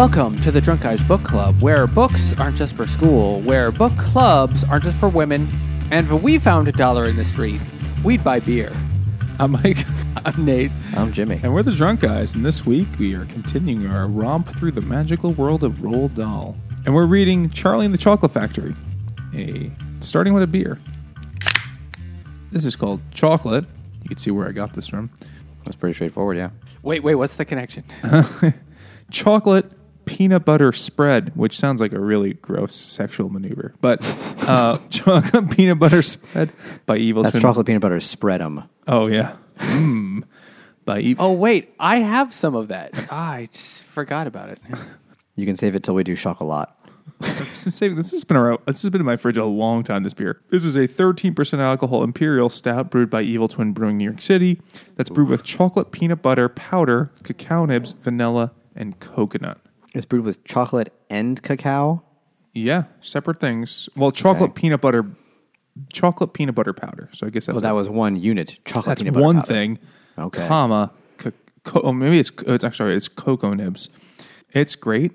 Welcome to the Drunk Guys Book Club, where books aren't just for school, where book clubs aren't just for women, and if we found a dollar in the street, we'd buy beer. I'm Mike, I'm Nate. I'm Jimmy. and we're the Drunk Guys, and this week we are continuing our romp through the magical world of Roald Dahl. And we're reading Charlie and the Chocolate Factory, a starting with a beer. This is called Chocolate. You can see where I got this from. That's pretty straightforward, yeah. Wait, wait, what's the connection? chocolate peanut butter spread, which sounds like a really gross sexual maneuver. But uh, chocolate peanut butter spread by Evil That's Twin. chocolate peanut butter spread 'em. Oh yeah, mm. by Evil. oh, wait, I have some of that. Ah, I just forgot about it. You can save it till we do chocolat. I'm saving this has been around. This has been in my fridge a long time. This beer. This is a 13% alcohol imperial stout brewed by Evil Twin Brewing, New York City. That's brewed with chocolate peanut butter powder, cacao nibs, vanilla, and coconut. It's brewed with chocolate and cacao. Yeah, separate things. Well, chocolate Okay. peanut butter, chocolate peanut butter powder. So I guess that's Oh, that was one unit. Chocolate that's peanut butter one powder. thing. Okay. Comma. Co- co- oh, maybe it's oh, it's actually it's cocoa nibs. It's great.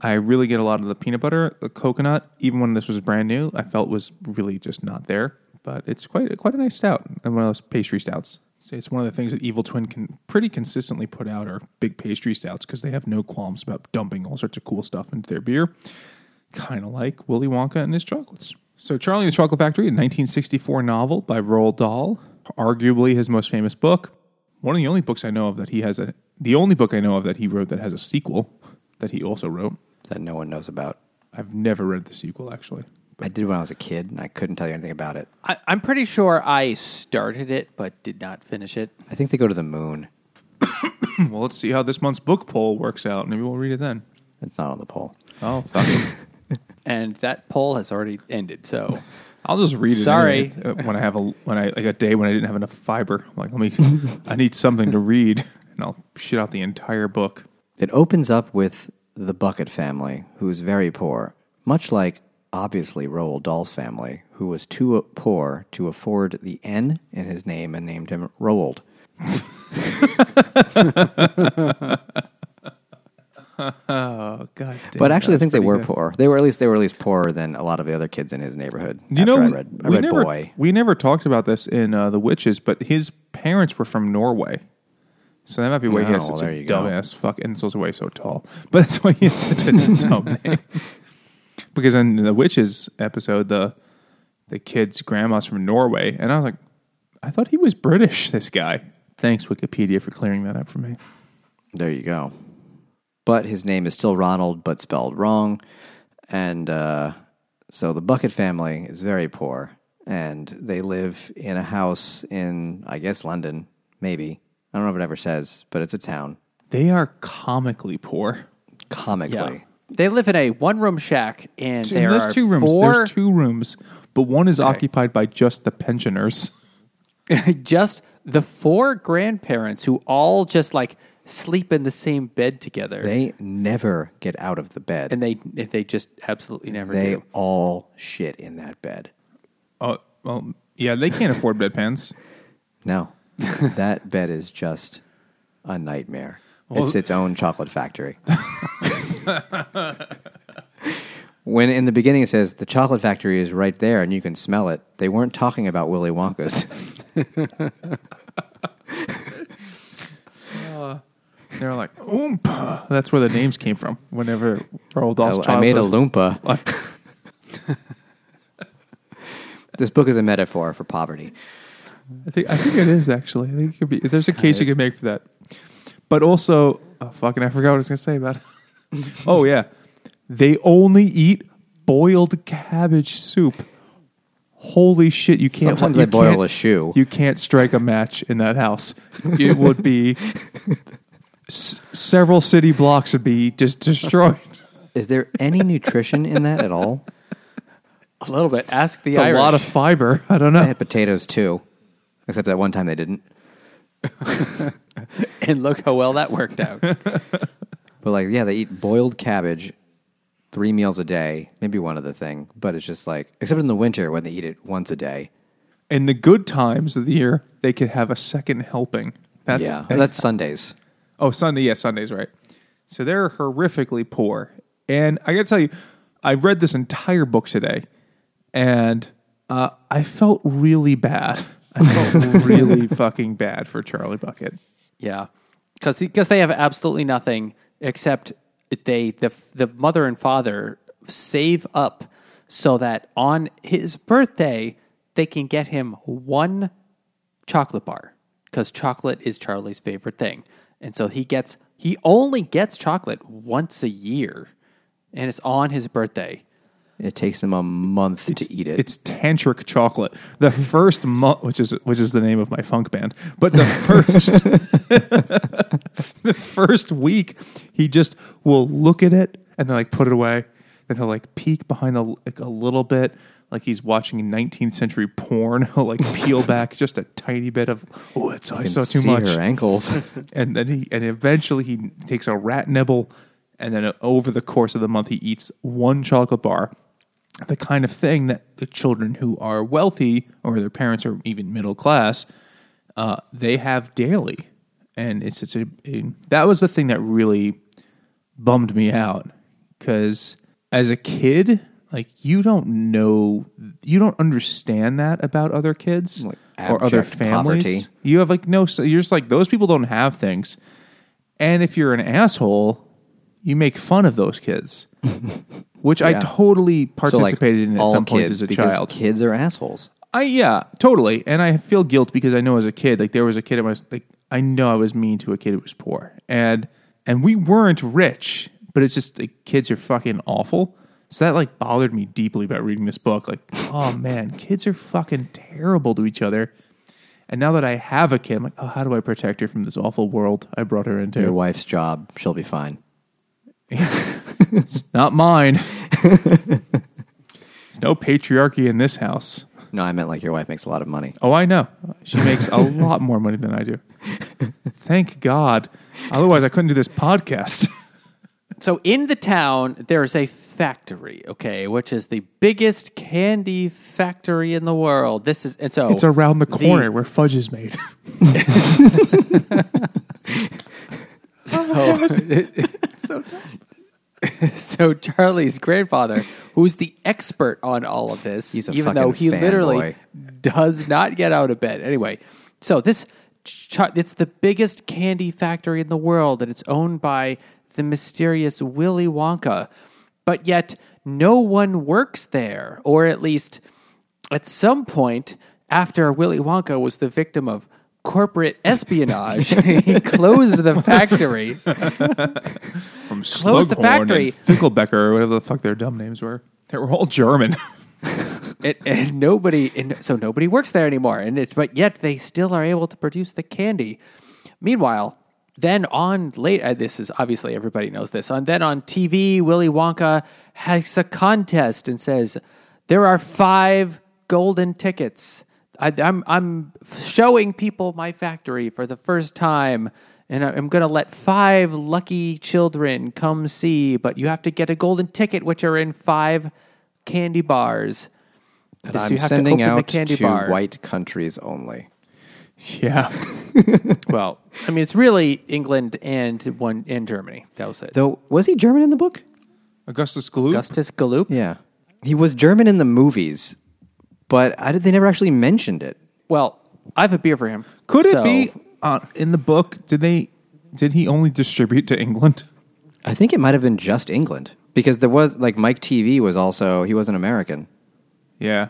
I really get a lot of the peanut butter, the coconut. Even when this was brand new, I felt was really just not there. But it's quite quite a nice stout and one of those pastry stouts. So It's one of the things that Evil Twin can pretty consistently put out are big pastry stouts because they have no qualms about dumping all sorts of cool stuff into their beer kind of like Willy Wonka and his chocolates. So, Charlie and the Chocolate Factory, a 1964 novel by Roald Dahl, arguably his most famous book. One of the only books I know of that he has a, the only book I know of that he wrote that has a sequel that he also wrote. That no one knows about. I've never read the sequel actually. I did when I was a kid, and I couldn't tell you anything about it. I, I'm pretty sure I started it, but did not finish it. I think they go to the moon. well, let's see how this month's book poll works out. Maybe we'll read it then. It's not on the poll. Oh, fuck it. And that poll has already ended, so I'll just read it. Sorry. anyway, uh, when I have a when I like a day when I didn't have enough fiber. I'm like, let me. I need something to read, and I'll shit out the entire book. It opens up with the Bucket family, who is very poor, much like obviously Roald Dahl's family, who was too poor to afford the N in his name and named him Roald. Oh God! But actually, I think they were poor. They were at least they were at least poorer than a lot of the other kids in his neighborhood. You know, I read, I we read never, Boy. We never talked about this in uh, the Witches, but his parents were from Norway, so that might be why he has Oh, such there a dumbass fuck, and it's also why he's so tall. But that's why he has such a dumb name. Because in the Witches episode, the the kid's grandma's from Norway, and I was like, I thought he was British. This guy. Thanks Wikipedia for clearing that up for me. There you go. But his name is still Ronald, but spelled wrong. And uh, so the Bucket family is very poor. And they live in a house in, I guess, London, maybe. I don't know if it ever says, but it's a town. They are comically poor. Comically. They live in a one-room shack, and And there there's are two rooms. four. There's two rooms, but one is occupied by just the pensioners. just the four grandparents who all just like sleep in the same bed together, They never get out of the bed. and they they just absolutely never they do. all shit in that bed. Oh, well, yeah, they can't afford bedpans. No, that bed is just a nightmare. It's its own chocolate factory. when in the beginning it says the chocolate factory is right there and you can smell it, they weren't talking about Willy Wonka's. Uh, they're like, Oompa. That's where the names came from. Whenever Roald Dahl's I, I made a loompa. this book is a metaphor for poverty. I think I think it is actually. I think it could be. There's a case you could make for that. But also, oh, fucking, I forgot what I was gonna say about. it. oh yeah, they only eat boiled cabbage soup. Holy shit! You can't. Sometimes you they boil can't- a shoe. You can't strike a match in that house. It would be s- several city blocks would be just destroyed. Is there any nutrition in that at all? A little bit. Ask the It's Irish. a lot of fiber. I don't know. I know. had potatoes too, except that one time they didn't. and look how well that worked out. But like, yeah, they eat boiled cabbage three meals a day, maybe one other thing. But it's just like, except in the winter when they eat it once a day. In the good times of the year, they could have a second helping. That's yeah, that's Sundays. Oh, Sunday. Yeah, Sunday's right. So they're horrifically poor. And I got to tell you, I read this entire book today, and uh, I felt really bad. I felt really fucking bad for Charlie Bucket. Yeah, because because they have absolutely nothing except they the the mother and father save up so that on his birthday they can get him one chocolate bar because chocolate is Charlie's favorite thing, and so he gets he only gets chocolate once a year, and it's on his birthday. It takes them a month to eat it. It's tantric chocolate. The first month, which is which is the name of my funk band, but the first the first week, he just will look at it and then like put it away. Then he'll like peek behind the like a little bit, like he's watching 19th century porn. He'll like peel back just a tiny bit of oh, it's I You saw too see much Her ankles. and then he and eventually he takes a rat nibble and then over the course of the month he eats one chocolate bar the kind of thing that the children who are wealthy or their parents are even middle class uh, they have daily. And it's such a, a that was the thing that really bummed me out. Because as a kid like you don't know you don't understand that about other kids Like or other families poverty. you have like no so you're just like those people don't have things. And if you're an asshole you make fun of those kids which i Yeah. totally So, like, participated in at all some points kids, as a because child Kids are assholes. I yeah, totally. And I feel guilt because I know as a kid, like there was a kid I was like I know I was mean to a kid who was poor. And and we weren't rich, but it's just like kids are fucking awful. So that like bothered me deeply about reading this book. Like, oh man, kids are fucking terrible to each other. And now that I have a kid, I'm like, oh, how do I protect her from this awful world I brought her into? Your wife's job, she'll be fine. It's not mine. There's no patriarchy in this house. No, I meant like your wife makes a lot of money. Oh, I know. She makes a lot more money than I do. Thank God. Otherwise, I couldn't do this podcast. So in the town, there's a factory, okay, which is the biggest candy factory in the world. This is and so it's around the corner where fudge is made. so, so Charlie's grandfather, who's the expert on all of this, He's a even though fucking he literally fanboy. does not get out of bed. Anyway, so this it's the biggest candy factory in the world, and it's owned by the mysterious Willy Wonka. But yet, no one works there, or at least at some point after Willy Wonka was the victim of corporate espionage, he closed the factory. From Close the factory. and Finkelbecker, or whatever the fuck their dumb names were. They were all German. and, and nobody, and so nobody works there anymore. And it's but yet they still are able to produce the candy. Meanwhile, then on late, uh, this is obviously everybody knows this. On then on TV, Willy Wonka has a contest and says there are five golden tickets. I, I'm I'm showing people my factory for the first time. And I- I'm going to let five lucky children come see, but you have to get a golden ticket, which are in five candy bars. That So I'm you have to sending open out candy to bar. white countries only. yeah. Well, I mean, it's really England and one in Germany. That was it. Though, was he German in the book? Augustus Gloop. Augustus Galloop. Yeah. He was German in the movies, but I did, they never actually mentioned it. Well, I have a beer for him. Could it So- be uh, in the book? Did they? Did he only distribute to England? I think it might have been just England because there was like Mike Teavee was also he was an American. Yeah.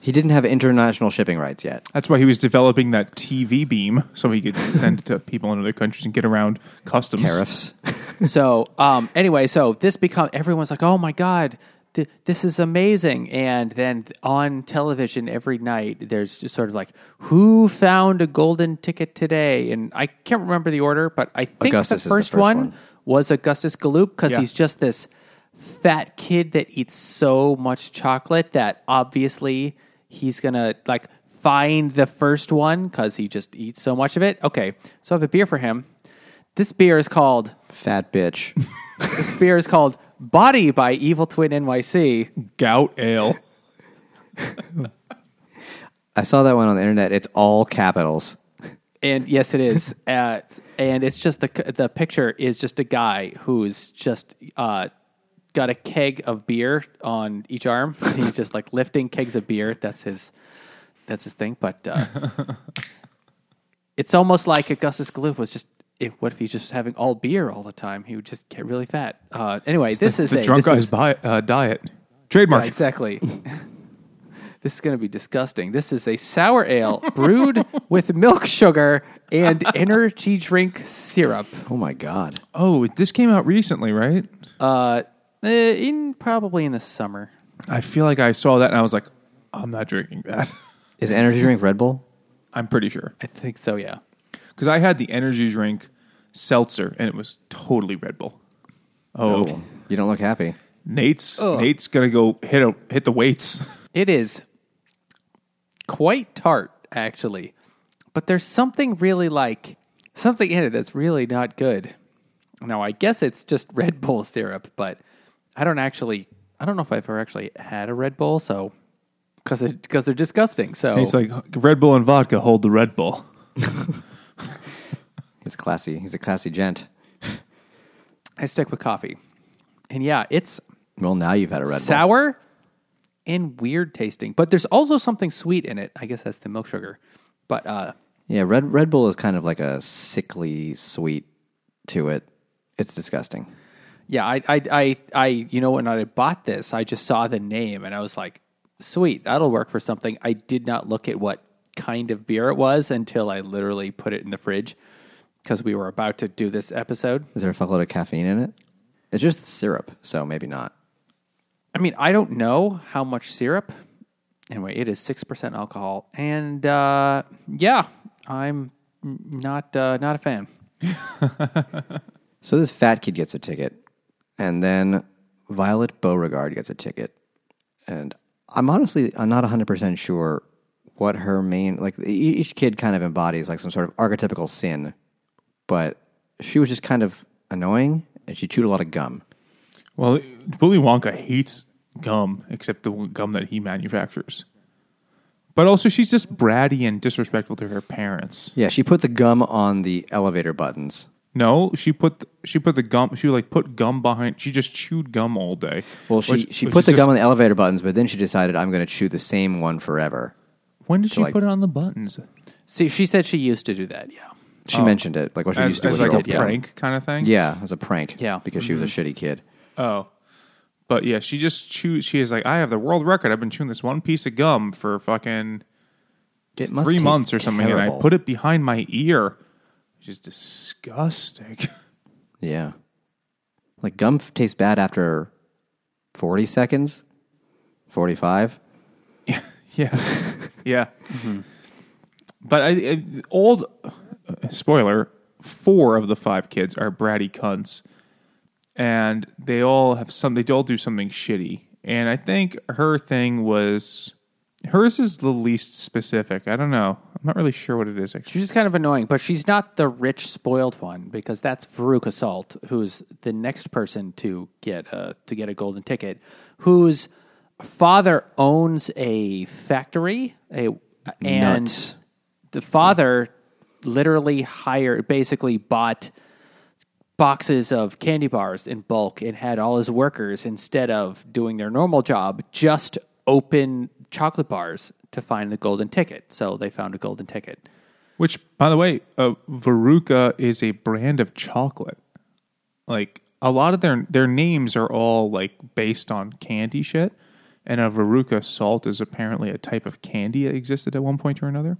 He didn't have international shipping rights yet. That's why he was developing that TV beam so he could send it to people in other countries and get around customs. Tariffs. so um, anyway, so this become everyone's like, oh my god, th- this is amazing. And then on television every night, there's just sort of like, who found a golden ticket today? And I can't remember the order, but I think Augustus is the the first, first one, one. was Augustus Galloop because Yeah. he's just this fat kid that eats so much chocolate that obviously he's gonna like find the first one because he just eats so much of it. Okay, so I have a beer for him. This beer is called Fat bitch. this beer is called Body by Evil Twin NYC. Gout ale. I saw that one on the internet. It's all capitals. And yes, it is. uh, and it's just the the picture is just a guy who's just uh, got a keg of beer on each arm. He's just like lifting kegs of beer. That's his that's his thing. But uh, it's almost like Augustus Gloop was just. If, what if he's just having all beer all the time? He would just get really fat. Uh, anyway, this is the a, drunk this guy's is- bi- uh, diet. Trademark. yeah, exactly. this is going to be disgusting. This is a sour ale brewed with milk sugar and energy drink syrup. Oh my god. Oh, this came out recently, right? Uh, eh, in probably in the summer. I feel like I saw that and I was like, I'm not drinking that. Is energy drink Red Bull? I'm pretty sure. I think so. Yeah. Because I had the energy drink seltzer and it was totally Red Bull. Oh, You don't look happy. Nate's Ugh. Nate's gonna go hit a, hit the weights. It is quite tart, actually, but there's something really like something in it that's really not good. Now, I guess it's just Red Bull syrup, but I don't actually, I don't know if I've ever actually had a Red Bull, so because because they're disgusting. So Nate's like Red Bull and vodka hold the Red Bull. He's classy. He's a classy gent. I stick with coffee, and yeah, it's Well, now you've had a Red Bull. sour and weird tasting, but there's also something sweet in it. I guess that's the milk sugar, but uh, Yeah, Red Red Bull is kind of like a sickly sweet to it. It's disgusting. Yeah, I, I, I, I, you know, when I bought this, I just saw the name and I was like, sweet, that'll work for something. I did not look at what kind of beer it was until I literally put it in the fridge because we were about to do this episode. Is there a fuckload of caffeine in it? It's just syrup, so maybe not. I mean, I don't know how much syrup. Anyway, it is 6% alcohol. And uh, yeah, I'm not, uh, not a fan. So this fat kid gets a ticket, and then Violet Beauregarde gets a ticket, and I'm honestly I'm not 100 percent sure what her main like. Each kid kind of embodies like some sort of archetypical sin, but she was just kind of annoying, and she chewed a lot of gum. Well, Willy Wonka hates gum, except the gum that he manufactures. But also, she's just bratty and disrespectful to her parents. Yeah, she put the gum on the elevator buttons. No, she put she put the gum. She like put gum behind. She just chewed gum all day. Well, she Which- she which put the just- gum on the elevator buttons, but then she decided I'm going to chew the same one forever. When did she like- put it on the buttons? See, she said she used to do that. Yeah. She oh. mentioned it, like what she As, used to do as with her a old gum. prank kind of thing. Yeah, as a prank. Yeah. because she was a mm-hmm. shitty kid. Oh, but yeah, she just chews. She is like, I have the world record. I've been chewing this one piece of gum for fucking It must three taste months or something, and I terrible. put it behind my ear. Which is disgusting. Yeah. Like gum f- tastes bad after 40 seconds, 45. yeah, yeah. Mm-hmm. But I, I old uh, spoiler: four of the five kids are bratty cunts, and they all have some. They all do something shitty. And I think her thing was hers is the least specific. I don't know. I'm not really sure what it is. Actually, She's just kind of annoying, but she's not the rich, spoiled one because that's Veruca Salt, who's the next person to get a to get a golden ticket, whose father owns a factory, a and Nuts. the father literally hired, basically bought boxes of candy bars in bulk and had all his workers instead of doing their normal job just open chocolate bars to find the golden ticket. So they found a golden ticket. Which, by the way, uh, Veruca is a brand of chocolate. Like a lot of their their names are all like based on candy shit, and a Veruca salt is apparently a type of candy that existed at one point or another.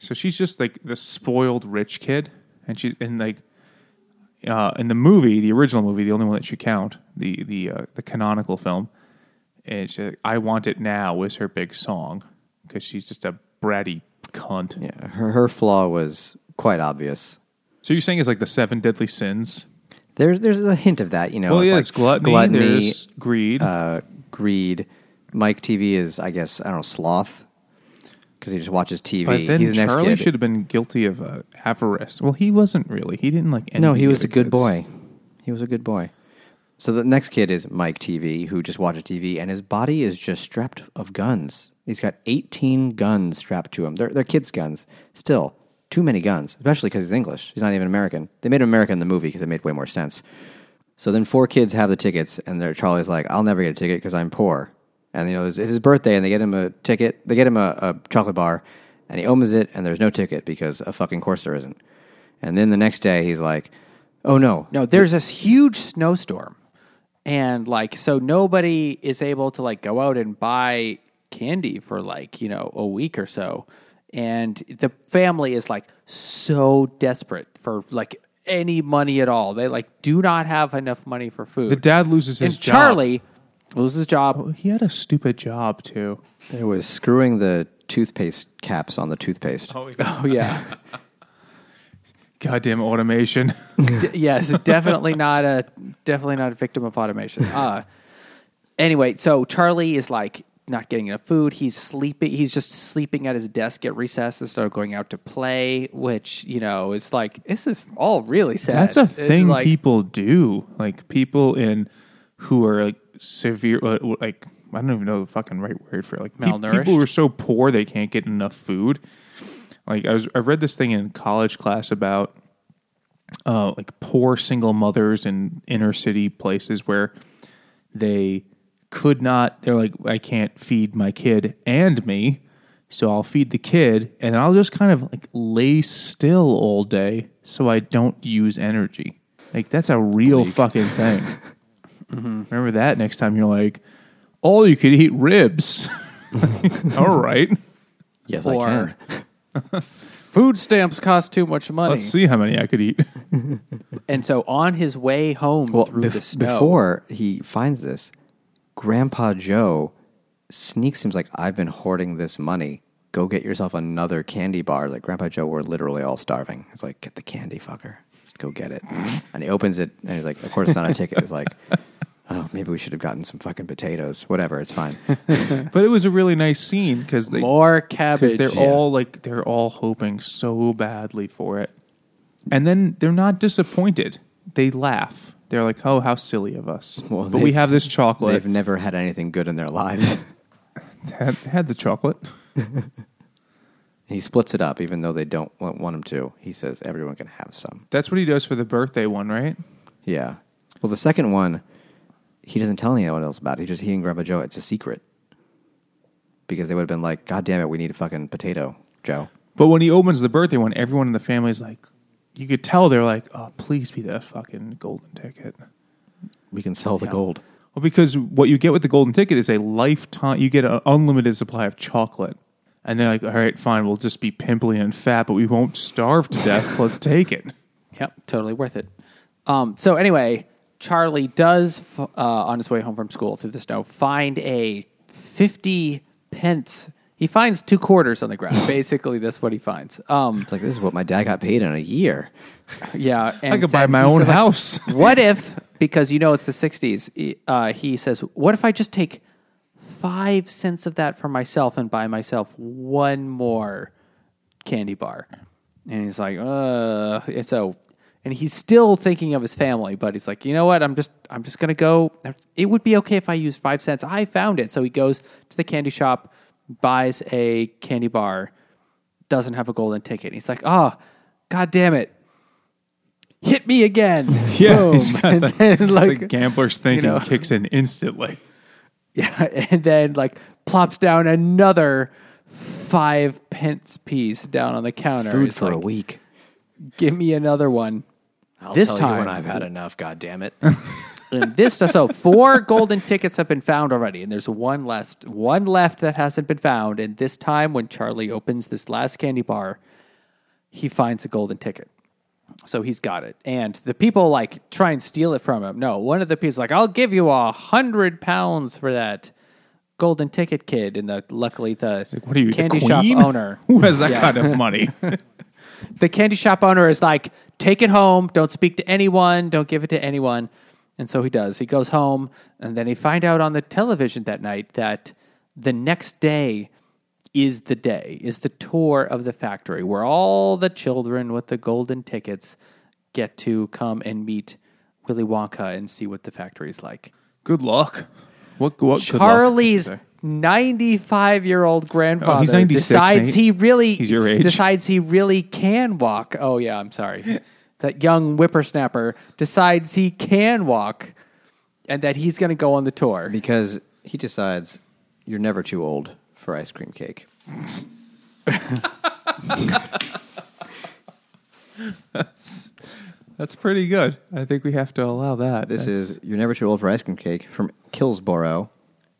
So she's just like the spoiled rich kid, and she and like uh, in the movie, the original movie, the only one that should count, the the uh, the canonical film, and she, "I Want It Now" was her big song because she's just a bratty cunt. Yeah, her, her flaw was quite obvious. So you're saying it's like the seven deadly sins? There's there's a hint of that, you know. Well, it's yeah, like it's gluttony, gluttony, greed. uh, greed. Mike Teavee is, I guess, I don't know, sloth because he just watches TV. but then He's the next Charlie kid. should have been guilty of uh, avarice. Well, he wasn't really. He didn't like. No, he was a good boy. He was a good boy. So the next kid is Mike Teavee, who just watches TV, and his body is just strapped of guns. He's got 18 guns strapped to him. They're, they're kids' guns. Still, too many guns, especially because he's English. He's not even American. They made him American in the movie because it made way more sense. So then four kids have the tickets, and they're, Charlie's like, "I'll never get a ticket because I'm poor." And you know, it's his birthday, and they get him a ticket. They get him a, a chocolate bar, and he opens it, and there's no ticket because a fucking course there isn't. And then the next day, he's like, "Oh no, No, there's this huge snowstorm. And like so nobody is able to like go out and buy candy for like, you know, a week or so. And the family is like so desperate for like any money at all. They like do not have enough money for food. The dad loses his and job. Charlie loses his job. he had a stupid job too. It was screwing the toothpaste caps on the toothpaste. Oh yeah. Goddamn automation. D- yes, definitely not a definitely not a victim of automation. Uh, anyway, so Charlie is like not getting enough food. He's sleeping. He's just sleeping at his desk at recess instead of going out to play, which you know is like this is all really sad. That's a thing like- people do. Like people in who are like severe, uh, like I don't even know the fucking right word for it. like Malnourished? people who are so poor they can't get enough food. Like I was, I read this thing in college class about uh, like poor single mothers in inner city places where they could not. They're like, I can't feed my kid and me, so I'll feed the kid and I'll just kind of like lay still all day so I don't use energy. Like that's a real fucking thing. Mm-hmm. Remember that next time you're like, all you could eat ribs. all right, Yes, Or- I can. food stamps cost too much money. let's see how many I could eat. And so on his way home Well, through bef- the snow, before he finds this, Grandpa Joe sneaks him like, "I've been hoarding this money. Go get yourself another candy bar." Like Grandpa Joe, we're literally all starving. It's like, "Get the candy, fucker. Go get it." and he opens it, and he's like, "Of course, it's not a ticket." It's like, "Oh, maybe we should have gotten some fucking potatoes. Whatever, it's fine." but it was a really nice scene because they more cabbage. because they're all like they're all hoping so badly for it, and then they're not disappointed. They laugh. They're like, "Oh, how silly of us!" Well, but we they've- have this chocolate. They've never had anything good in their lives. Had, had the chocolate. He splits it up, even though they don't want, want him to. He says everyone can have some. That's what he does for the birthday one, right? Yeah. Well, the second one, he doesn't tell anyone else about it. He just he and Grandpa Joe. It's a secret because they would have been like, "God damn it, we need a fucking potato, Joe." But when he opens the birthday one, everyone in the family is like, you could tell they're like, "Oh, please be the fucking golden ticket." We can sell the gold. Well, because what you get with the golden ticket is a lifetime. You get an unlimited supply of chocolate, and they're like, "All right, fine, we'll just be pimply and fat, but we won't starve to death. Let's take it." Yep, totally worth it. Um, so anyway, Charlie does uh, on his way home from school through the snow find a fifty pence. He finds two quarters on the ground. Basically, that's what he finds. Um, It's like this is what my dad got paid in a year. yeah, and I could buy my own said, like, house. what if, because you know it's the '60s, uh, he says, "What if I just take five cents of that for myself and buy myself one more candy bar?" And he's like, "Uh," and so, and he's still thinking of his family, but he's like, "You know what? I'm just, I'm just gonna go. It would be okay if I used five cents. I found it." So he goes to the candy shop, buys a candy bar, doesn't have a golden ticket. He's like, "Oh, god damn it." Hit me again. Yeah, Boom. he's got and the- then like the gambler's thinking know. kicks in instantly. yeah, and then like plops down another five pence piece down on the counter. Food It's for a week. Give me another one. I'll This tell time- you when I've had enough. God damn it. And this so four golden tickets have been found already, and there's one left, one left that hasn't been found. And this time, when Charlie opens this last candy bar, he finds a golden ticket. So he's got it, and the people like try and steal it from him. No, one of the people's like, "I'll give you a hundred pounds for that golden ticket, kid." And the luckily the What are you, candy shop owner Who has that Yeah. kind of money? the candy shop owner is like, take it home. Don't speak to anyone. Don't give it to anyone. And so he does. He goes home, and then he find out on the television that night that the next day is the day, is the tour of the factory where all the children with the golden tickets get to come and meet Willy Wonka and see what the factory is like. Good luck. What? what Charlie's I should say. 95 year old grandfather Oh, decides Nate. he really He's your age. decides he really can walk. Oh yeah, I'm sorry. that young whippersnapper decides he can walk and that he's going to go on the tour. because he decides you're never too old for ice cream cake. That's that's pretty good. I think we have to allow that. This That's- is You're Never Too Old for Ice Cream Cake from Kills Boro.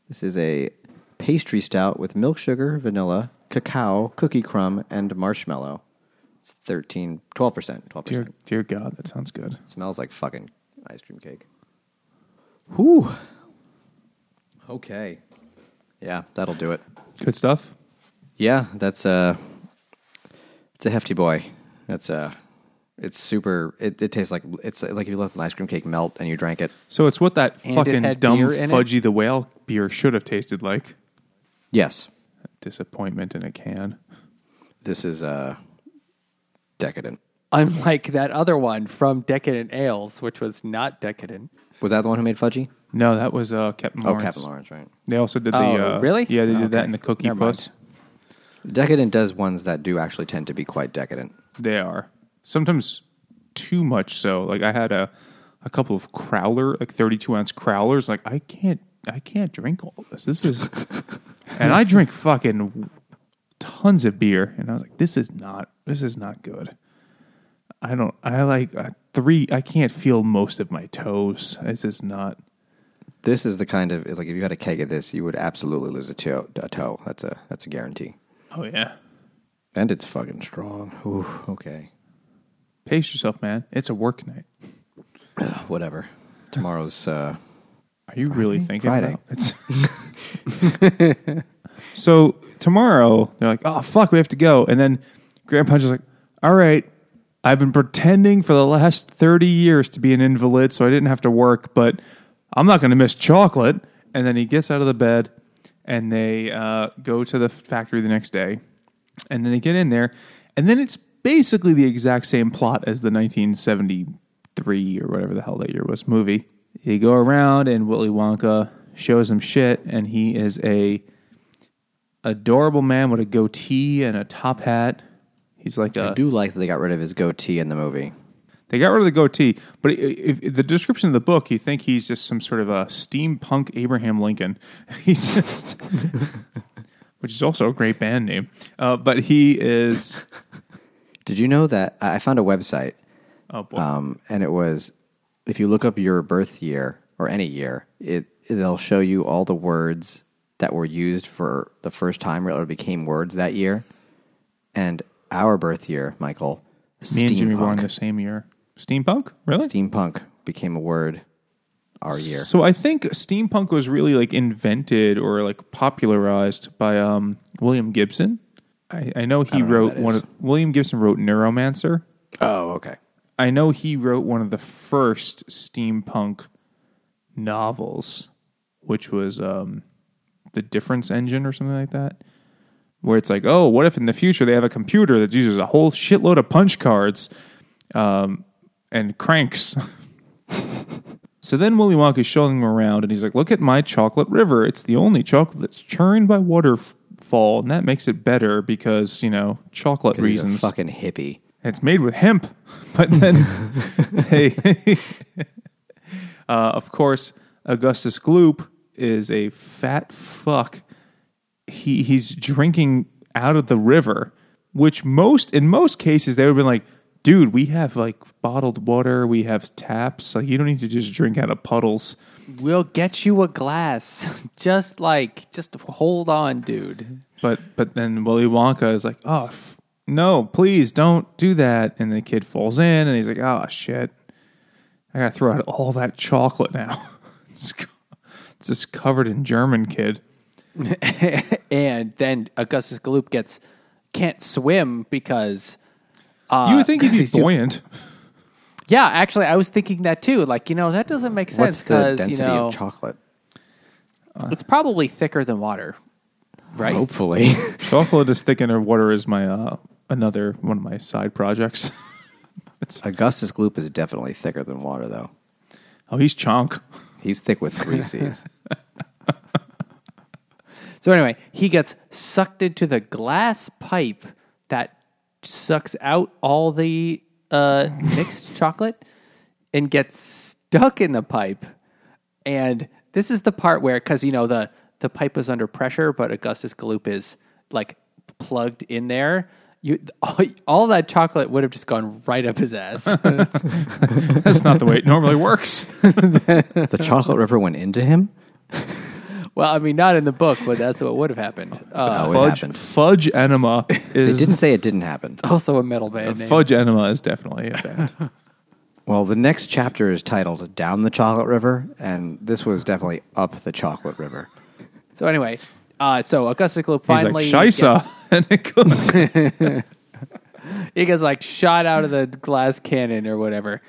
This is a pastry stout with milk sugar, vanilla, cacao, cookie crumb, and marshmallow. It's 13, 12%. 12%. dear, dear God, that sounds good. Smells like fucking ice cream cake. Whew. Okay. Yeah, that'll do it. Good stuff. Yeah, that's a it's a hefty boy. That's a it's super. It, it tastes like it's like if you let an ice cream cake melt and you drank it. So it's what that And it fucking had dumb beer in it? Fudgy the Whale beer should have tasted like. Yes, Disappointment in a can. this is uh decadent. Unlike that other one from Decadent Ales, which was not decadent. Was that the one who made fudgy? No, that was uh, Captain Oh, Lawrence. Captain Lawrence, right? They also did the. Oh, uh, really? Yeah, they did that in the Cookie Never mind. Puss. Decadent does ones that do actually tend to be quite decadent. They are sometimes too much. So, like, I had a a couple of crowler, like thirty-two ounce crowlers. Like, I can't, I can't drink all this. This is, and I drink fucking tons of beer, and I was like, this is not, this is not good. I don't, I like uh, three. I can't feel most of my toes. This is not. This is the kind of like if you had a keg of this, you would absolutely lose a toe. A toe. That's a that's a guarantee. Oh yeah, And it's fucking strong. Ooh, okay. pace yourself, man. It's a work night. Whatever. Tomorrow's uh Are you really thinking Friday. about it's So tomorrow they're like, "Oh fuck, we have to go." And then Grandpa's just like, "All right, I've been pretending for the last 30 years to be an invalid so I didn't have to work, but I'm not going to miss chocolate." And then he gets out of the bed and they uh, go to the factory the next day. And then they get in there and then it's basically the exact same plot as the 1973 or whatever the hell that year was movie. They go around and Willy Wonka shows him shit and he is a adorable man with a goatee and a top hat. He's like I a. do like that they got rid of his goatee in the movie. They got rid of the goatee, but if, if the description of the book, you think he's just some sort of a steampunk Abraham Lincoln. He's just, which is also a great band name. Uh, but he is. Did you know that I found a website Oh boy, um, and it was if you look up your birth year or any year, it they'll show you all the words that were used for the first time or became words that year. And our birth year, Michael, me and Jimmy were in the same year. Steampunk, really? Steampunk became a word our year. So I think steampunk was really like invented or like popularized by um, William Gibson. I, I know he know wrote one. is. Of, William Gibson wrote Neuromancer. Oh, okay. I know he wrote one of the first steampunk novels, which was um, the Difference Engine or something like that. Where it's like, oh, what if in the future they have a computer that uses a whole shitload of punch cards um, and cranks? so then Willy Wonka is showing him around, and he's like, look at my chocolate river. It's the only chocolate that's churned by waterfall, and that makes it better because you know chocolate 'Cause he's a reasons. fucking hippie. It's made with hemp, but then, hey, uh, of course, Augustus Gloop is a fat fuck. He he's drinking out of the river, which most in most cases they would have been like, dude, we have like bottled water, we have taps, like you don't need to just drink out of puddles. We'll get you a glass. just like, just hold on, dude. But but then Willy Wonka is like, oh f- no, please don't do that. And the kid falls in, and he's like, oh shit, I gotta throw out all that chocolate now. it's, it's just covered in German, kid. and then Augustus Gloop gets can't swim because uh, you would think he'd 'cause be he's too- buoyant. yeah, actually, I was thinking that too. Like, you know, that doesn't make What's sense the because density you know of chocolate? it's probably thicker than water, right? Hopefully. chocolate is thick in water is my uh, another one of my side projects. Augustus Gloop is definitely thicker than water, though. oh, he's chunk. He's thick with three C's. So anyway, he gets sucked into the glass pipe that sucks out all the uh, mixed chocolate and gets stuck in the pipe. And this is the part where, because you know the the pipe was under pressure, but Augustus Gloop is like plugged in there. You all, all that chocolate would have just gone right up his ass. That's not the way it normally works. The chocolate river went into him. Well, I mean, not in the book, but that's what would have happened. Uh, it fudge, happened. fudge enema They is didn't say it didn't happen. also a metal band name. fudge enema is definitely a band. Well, the next chapter is titled "Down the Chocolate River," and this was definitely up the chocolate river. So anyway, uh, so Augustus Gloop He's finally like, gets, Scheisse. and it goes, he gets like shot out of the glass cannon or whatever.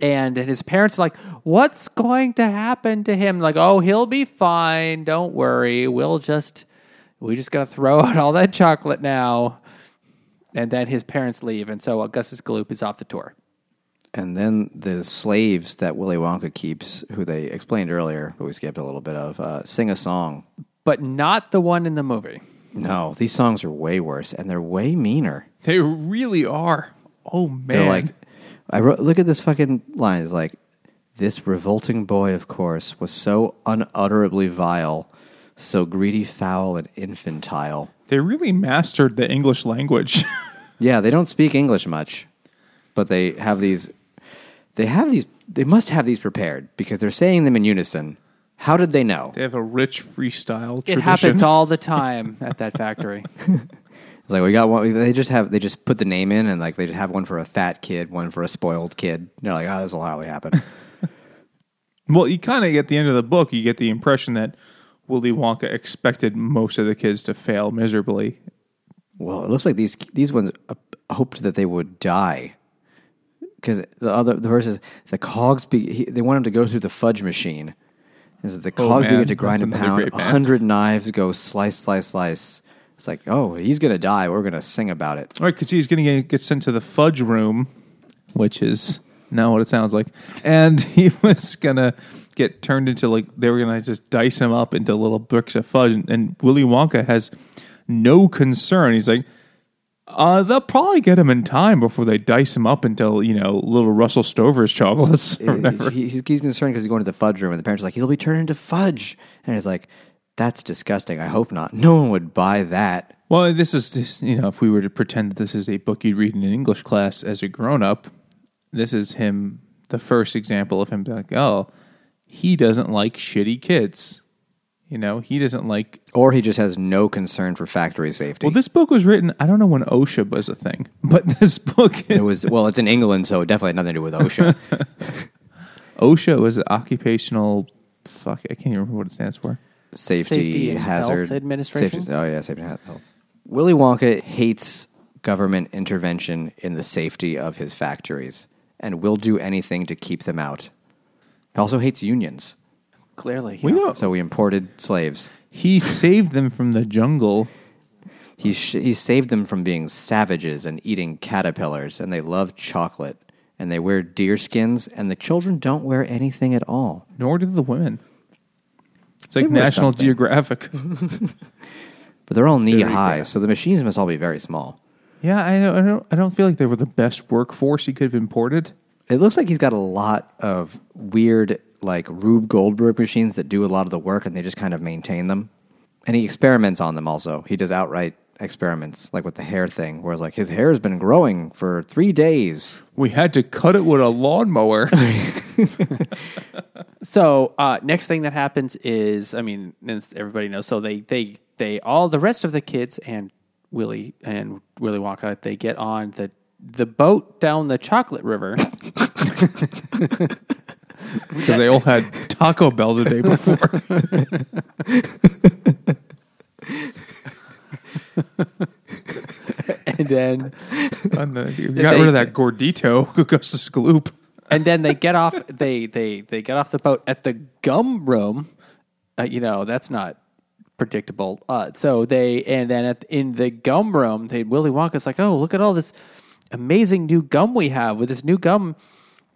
And his parents are like, what's going to happen to him? Like, oh, he'll be fine. Don't worry. We'll just, we just got to throw out all that chocolate now. And then his parents leave. And so Augustus Gloop is off the tour. And then the slaves that Willy Wonka keeps, who they explained earlier, but we skipped a little bit of, uh, sing a song. But not the one in the movie. No, these songs are way worse, and they're way meaner. they really are. Oh man! They're like, I wrote, look at this fucking line. It's like, this revolting boy, of course, was so unutterably vile, so greedy, foul, and infantile. they really mastered the English language. Yeah, they don't speak English much, but they have these. They have these. They must have these prepared because they're saying them in unison. How did they know? they have a rich freestyle It happens all the time at that factory. It's like we got one. They just have. They just put the name in, and like they just have one for a fat kid, one for a spoiled kid. They're like, oh, this will hardly happen. Well, you kind of get the end of the book. You get the impression that Willy Wonka expected most of the kids to fail miserably. well, it looks like these these ones uh, hoped that they would die because the other the verse is the cogs. Be, he, they want him to go through the fudge machine. Is that the Oh, cogs man, begin to grind that's and pound? A hundred knives go slice, slice, slice. It's like, oh, he's gonna die. We're gonna sing about it. Right, because he's going to get sent to the fudge room, which is not what it sounds like. And he was going to get turned into like, they were going to just dice him up into little bricks of fudge. And, and Willy Wonka has no concern. He's like, uh, they'll probably get him in time before they dice him up into, you know, little Russell Stover's chocolates or whatever. He- he's, he's concerned because he's going to the fudge room, and the parents are like, he'll be turned into fudge. And he's like, that's disgusting. I hope not. No one would buy that. Well, this is this, you know, if we were to pretend that this is a book you'd read in an English class as a grown up, this is him, the first example of him being like, oh, he doesn't like shitty kids. You know, he doesn't like. Or he just has no concern for factory safety. Well, this book was written, I don't know when OSHA was a thing, but this book, it was well, it's in England, so it definitely had nothing to do with OSHA. OSHA was occupational, fuck, I can't even remember what it stands for. Safety, Safety and hazard Health Administration? Safety, oh yeah, safety and health. Willy Wonka hates government intervention in the safety of his factories and will do anything to keep them out. He also hates unions, Clearly. We know so we imported slaves. he saved them from the jungle. He sh- he saved them from being savages and eating caterpillars, and they love chocolate. And they wear deer skins, and the children don't wear anything at all. Nor do the women. It's like National something. Geographic. But they're all knee Very high, bad. so the machines must all be very small. yeah, I don't, I don't. I don't feel like they were the best workforce he could have imported. It looks like he's got a lot of weird, like Rube Goldberg machines that do a lot of the work, and they just kind of maintain them. And he experiments on them. Also, he does outright experiments, like with the hair thing, where it's like his hair has been growing for three days. We had to cut it with a lawnmower. So uh, next thing that happens is, I mean, everybody knows. So they they they all the rest of the kids and Willy and Willy Wonka they get on the the boat down the chocolate river. Because they all had Taco Bell the day before. and then And, uh, you got rid of that gordito, Augustus Gloop. and then they get off they they they get off the boat at the gum room. Uh, you know that's not predictable. Uh, so they and then at, in the gum room, they Willy Wonka's like, oh look at all this amazing new gum we have with this new gum.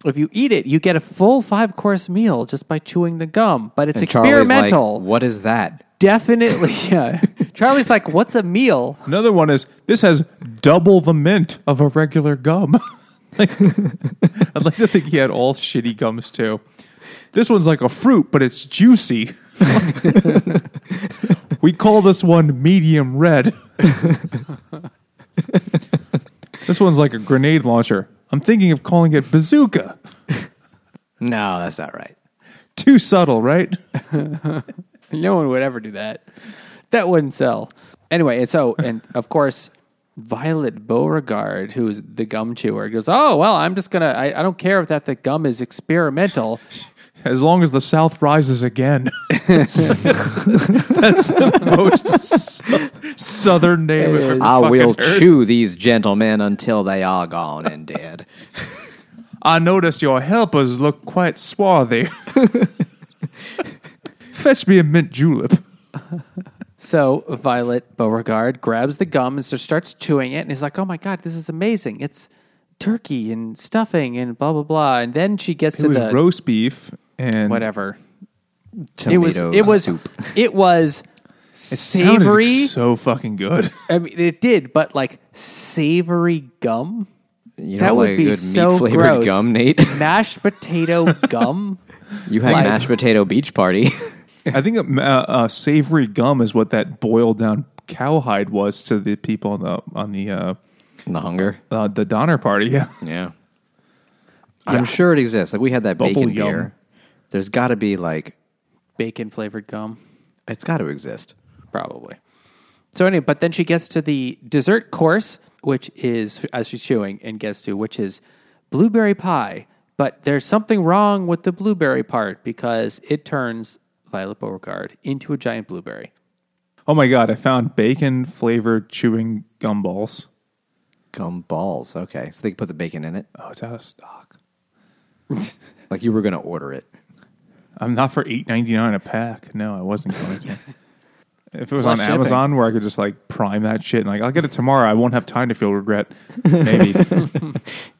If you eat it, you get a full five course meal just by chewing the gum. But it's And experimental. Like, what is that? Definitely. Yeah. Charlie's like, "What's a meal?" Another one is this has double the mint of a regular gum. like, I'd like to think he had all shitty gums too. This one's like a fruit, but it's juicy. we call this one medium red. this one's like a grenade launcher. I'm thinking of calling it bazooka. No, that's not right. Too subtle, right? No one would ever do that. That wouldn't sell. Anyway, and so and of course, Violet Beauregarde, who's the gum chewer, goes, "Oh well, I'm just gonna. I, I don't care if that the gum is experimental. As long as the South rises again. That's the most southern name I've ever. I will heard. chew these gentlemen until they are gone and dead. I noticed your helpers look quite swarthy. Fetch me a mint julep. So Violet Beauregarde grabs the gum and so starts chewing it, and he's like, "Oh my god, this is amazing! It's turkey and stuffing and blah blah blah." And then she gets It to was the roast beef and whatever. Tomato it was it was soup. it was It sounded savory. so fucking good. I mean, it did, but like savory gum. You that don't would like be a good so meat flavored gross. gum, Nate. Mashed potato gum. You had Like- mashed potato beach party. I think uh, uh, savory gum is what that boiled down cowhide was to the people on the on the uh, the hunger. uh, the Donner Party. Yeah, Yeah. I'm sure it exists. Like we had that Bubble bacon yum. beer. There's got to be like Bacon flavored gum. it's got to exist. Probably. So anyway, but then she gets to the dessert course, which is as she's chewing and gets to, which is blueberry pie. But there's something wrong with the blueberry part because it turns Violet Beauregarde into a giant blueberry. Oh my god, I found bacon flavored chewing gumballs. Gum balls. Okay, so they put the bacon in it. Oh, it's out of stock. Like you were going to order it. I'm not for eight ninety nine a pack. No, I wasn't going to. If it was Plus on shipping. Amazon where I could just like prime that shit and like I'll get it tomorrow, I won't have time to feel regret. Maybe.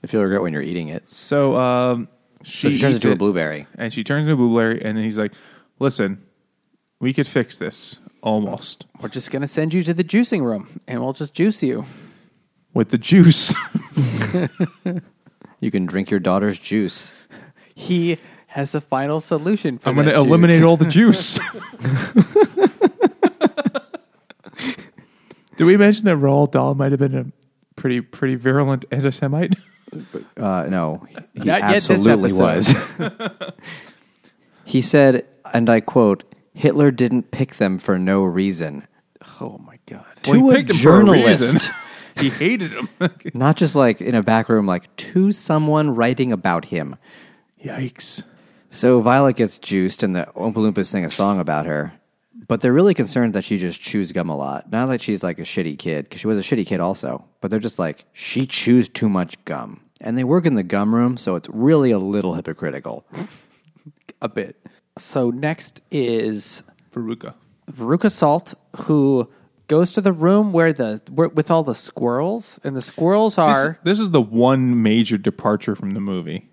If you regret when you're eating it. so um, So she, she turns eats into a blueberry. and she turns into a blueberry, and then he's like, "Listen, we could fix this almost We're just going to send you to the juicing room and we'll just juice you. with the juice." You can drink your daughter's juice. He has a final solution for I'm going to that juice. eliminate all the juice. Did we mention that Roald Dahl might have been a pretty pretty virulent anti-Semite? Uh, no, he Not yet this absolutely was. episode. he said, and I quote, Hitler didn't pick them for no reason. Oh my God. To Well, he a for a journalist. he hated him. Not just like in a back room, like to someone writing about him. Yikes! So Violet gets juiced, and the Oompa Loompas sing a song about her. But they're really concerned that she just chews gum a lot. Not that she's like a shitty kid, because she was a shitty kid also. But they're just like, she chews too much gum. And they work in the gum room, so it's really a little hypocritical. A bit. So next is Veruca. Veruca Salt, who goes to the room where the where, with all the squirrels, and the squirrels are this is the one major departure from the movie.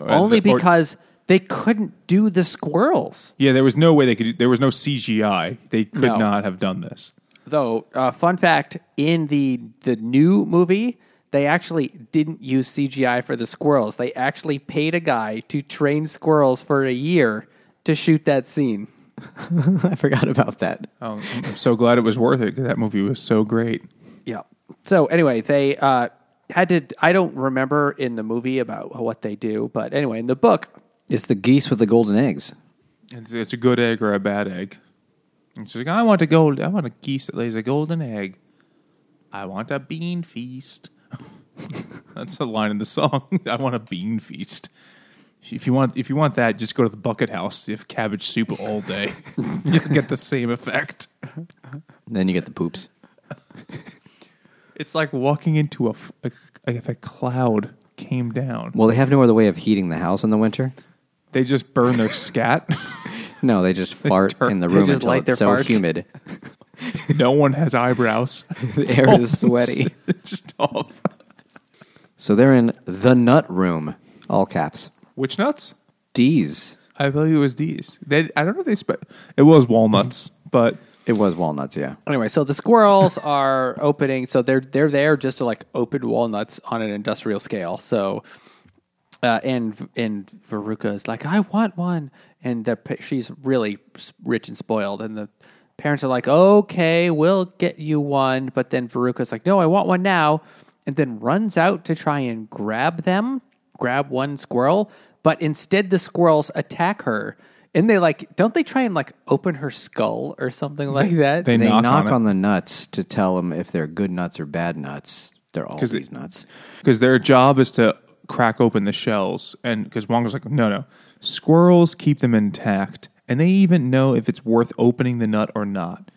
only Uh, or- because they couldn't do the squirrels. yeah, there was no way they could. There was no CGI. They could No. not have done this. Though, uh, fun fact: in the the new movie, they actually didn't use CGI for the squirrels. They actually paid a guy to train squirrels for a year to shoot that scene. I forgot about that. Oh, I'm so glad it was worth it because That movie was so great. Yeah. So anyway, they uh, had to. I don't remember in the movie about what they do, but anyway, in the book, It's the geese with the golden eggs. It's, it's a good egg or a bad egg. And she's like, I want a gold. I want a geese that lays a golden egg. I want a bean feast. That's the line in the song. I want a bean feast. If you want, if you want that, just go to the bucket house. You have cabbage soup all day. You'll get the same effect. Then you get the poops. It's like walking into a, f- a- if a cloud came down. Well, they have no other way of heating the house in the winter. They just burn their scat. No, they just fart turn- in the they room just until light it's their so farts. humid. no one has eyebrows. The air is sweaty. It's just off. So they're in the nut room, all caps. Which nuts? D's. I believe it was D's. They, I don't know if they spe- It was walnuts, but It was walnuts, yeah. Anyway, so the squirrels are opening. So they're they're there just to like open walnuts on an industrial scale. So, uh, and and Veruca is like, I want one, and the, pa- she's really s- rich and spoiled, and the parents are like, okay, we'll get you one, but then Veruca's like, no, I want one now, and then runs out to try and grab them, grab one squirrel, but instead the squirrels attack her. And they like, don't they try and like open her skull or something like that? they, They knock, knock, on, on, the nuts to tell them if they're good nuts or bad nuts. They're all these it- nuts. because their job is to crack open the shells. And because Wonka's like, no, no, squirrels keep them intact, and they even know if it's worth opening the nut or not.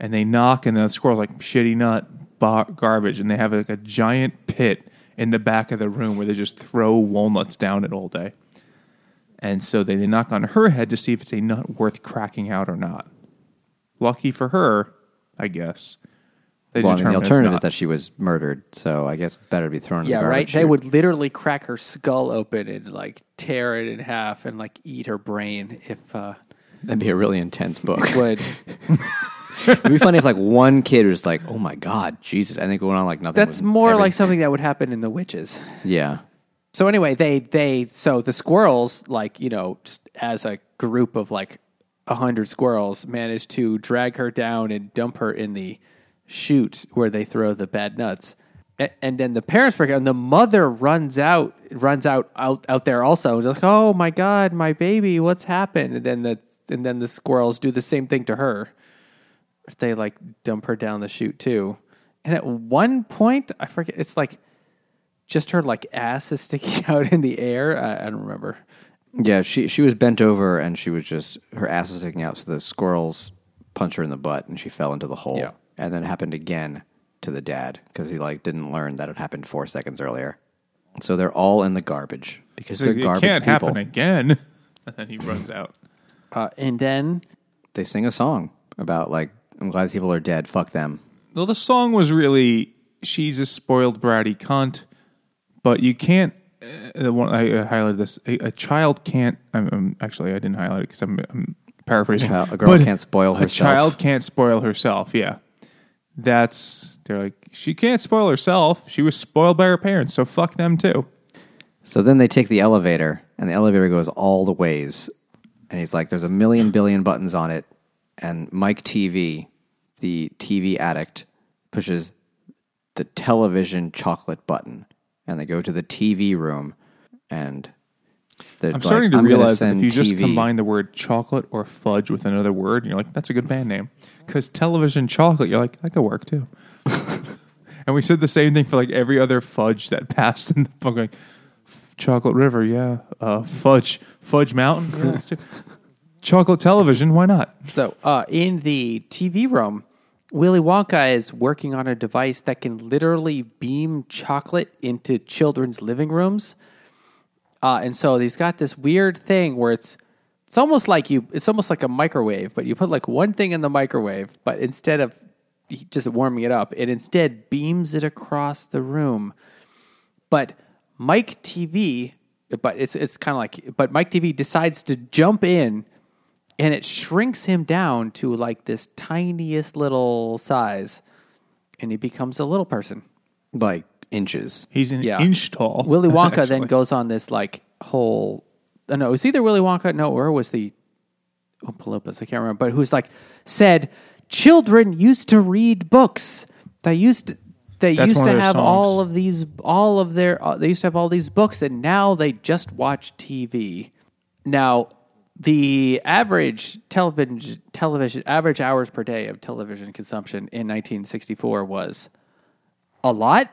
And they knock, and the squirrel's like, shitty nut, bar- garbage, and they have like a giant pit in the back of the room where they just throw walnuts down it all day. And so they, they knock on her head to see if it's a nut worth cracking out or not. Lucky for her, I guess. They Well, I mean, the alternative is that she was murdered, so I guess it's better to be thrown in Yeah, the garbage. right. They would literally crack her skull open and like tear it in half and like eat her brain if uh That'd be a really intense book. would. It'd be funny if like one kid was like, "Oh my god, Jesus!" I think going on like nothing. That's was more ever- like something that would happen in the witches. yeah. So anyway, they they so the squirrels like you know just as a group of like a hundred squirrels managed to drag her down and dump her in the chute where they throw the bad nuts. A- And then the parents freak out, and the mother runs out, runs out, out, out there also. And is like, "Oh my god, my baby, what's happened?" And then the and then the squirrels do the same thing to her. They like dump her down the chute too. And at one point, I forget, it's like just her like ass is sticking out in the air. I, I don't remember. Yeah, she she was bent over and she was just her ass was sticking out, so the squirrels punched her in the butt and she fell into the hole. Yeah. And then it happened again to the dad because he like didn't learn that it happened four seconds earlier. So they're all in the garbage because they're it garbage can't people. happen again. And then he runs out. Uh, and then They sing a song about like I'm glad people are dead. Fuck them. Well, the song was really she's a spoiled bratty cunt, but you can't. Uh, the one I uh, highlighted this. A, a child can't. I'm, I'm actually I didn't highlight it because I'm, I'm paraphrasing. child- a girl But can't spoil herself. A child can't spoil herself. Yeah, that's they're like she can't spoil herself. She was spoiled by her parents, so fuck them too. So then they take the elevator, and the elevator goes all the ways. And he's like, "There's a million billion buttons on it." And Mike Teavee, the TV addict, pushes the television chocolate button, and they go to the TV room. And I'm like, starting to "I'm realize that if you just combine the word chocolate or fudge with another word, you're like, that's a good band name. Because television chocolate, you're like, that could work too. and we said the same thing for like every other fudge that passed in the book. Like, chocolate River, yeah. Uh, fudge, Fudge Mountain, yeah. Chocolate television, why not? so uh, in the TV room, Willy Wonka is working on a device that can literally beam chocolate into children's living rooms. Uh, and so he's got this weird thing where it's it's almost like you it's almost like a microwave, but you put like one thing in the microwave, but instead of just warming it up, it instead beams it across the room. But Mike Teavee, but it's it's kind of like, but Mike Teavee decides to jump in, and it shrinks him down to like this tiniest little size, and he becomes a little person. like inches. He's an Yeah. inch tall. Willy Wonka then actually. goes on this like whole. Uh, no, it was either Willy Wonka. No, or was the oh, Paloopas? I can't remember. But who's like said children used to read books. They used to, they That's used one to of their have all of these all of their uh, they used to have all these books, and now they just watch TV. Now the average television television average hours per day of television consumption in 1964 was a lot,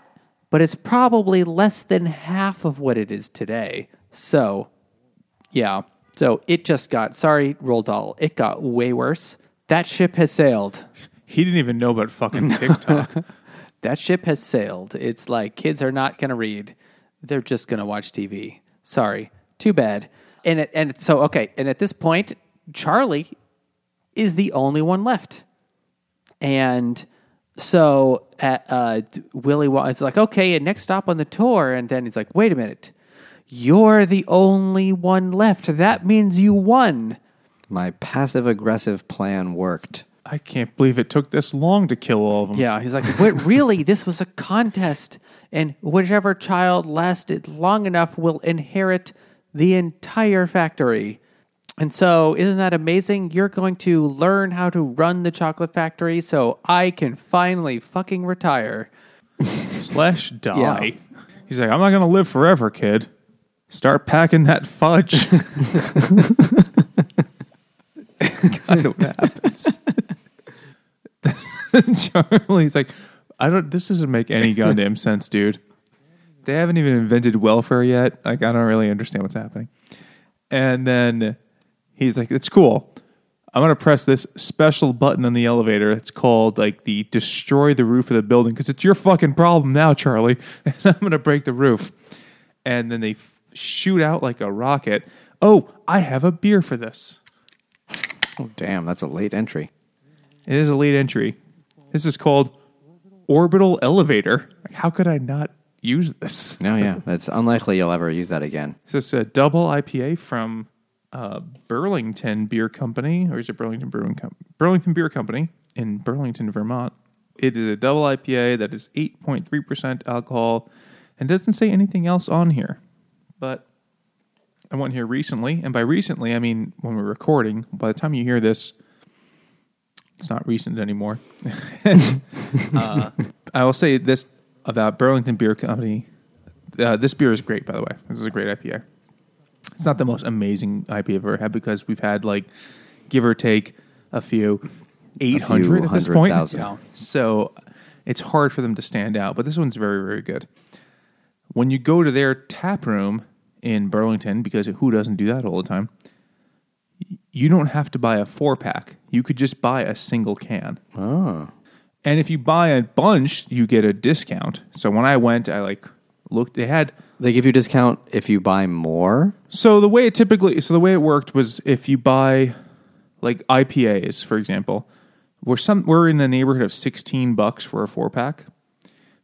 but it's probably less than half of what it is today. So, yeah. So it just got, sorry, Roald Dahl, it got way worse. That ship has sailed. he didn't even know about fucking TikTok. That ship has sailed. It's like kids are not going to read. They're just going to watch TV. Sorry. Too bad. And it, and so okay, and at this point Charlie is the only one left. And so at, uh, Willy Wa- is like, okay, and next stop on the tour. And then he's like, wait a minute. You're the only one left. That means you won. My passive aggressive plan worked. I can't believe it took this long to kill all of them. Yeah, he's like, but really, this was a contest, and whichever child lasted long enough will inherit the entire factory. And so, isn't that amazing? You're going to learn how to run the chocolate factory so I can finally fucking retire. Slash die. Yeah. He's like, I'm not gonna live forever, kid. Start packing that fudge. kind of happens. Charlie's like, I don't. This doesn't make any goddamn sense, dude. They haven't even invented welfare yet. Like, I don't really understand what's happening. And then he's like, "It's cool. I'm gonna press this special button on the elevator. It's called like the destroy the roof of the building because it's your fucking problem now, Charlie. And I'm gonna break the roof." And then they f- shoot out like a rocket. Oh, I have a beer for this. Oh, damn, that's a late entry. It is a late entry. This is called Orbital Elevator. Like, how could I not use this? No, yeah, it's unlikely you'll ever use that again. This is a double IPA from uh, Burlington Beer Company, or is it Burlington Brewing Com- Burlington Beer Company in Burlington, Vermont. It is a double IPA that is 8.3% alcohol and doesn't say anything else on here. But I went here recently, and by recently, I mean when we're recording. By the time you hear this, it's not recent anymore. uh, I will say this about Burlington Beer Company. Uh, this beer is great, by the way. This is a great IPA. It's not the most amazing IPA I've ever had because we've had like, give or take, a few, eight hundred at this point. thousand. Yeah. So it's hard for them to stand out, but this one's very, very good. When you go to their tap room in Burlington, because who doesn't do that all the time, you don't have to buy a four pack. You could just buy a single can. Oh, And if you buy a bunch, you get a discount. So when I went, I like looked, they had they give you a discount if you buy more. so the way it typically, so the way it worked was if you buy like IPAs, for example, we're some we're in the neighborhood of sixteen bucks for a four pack,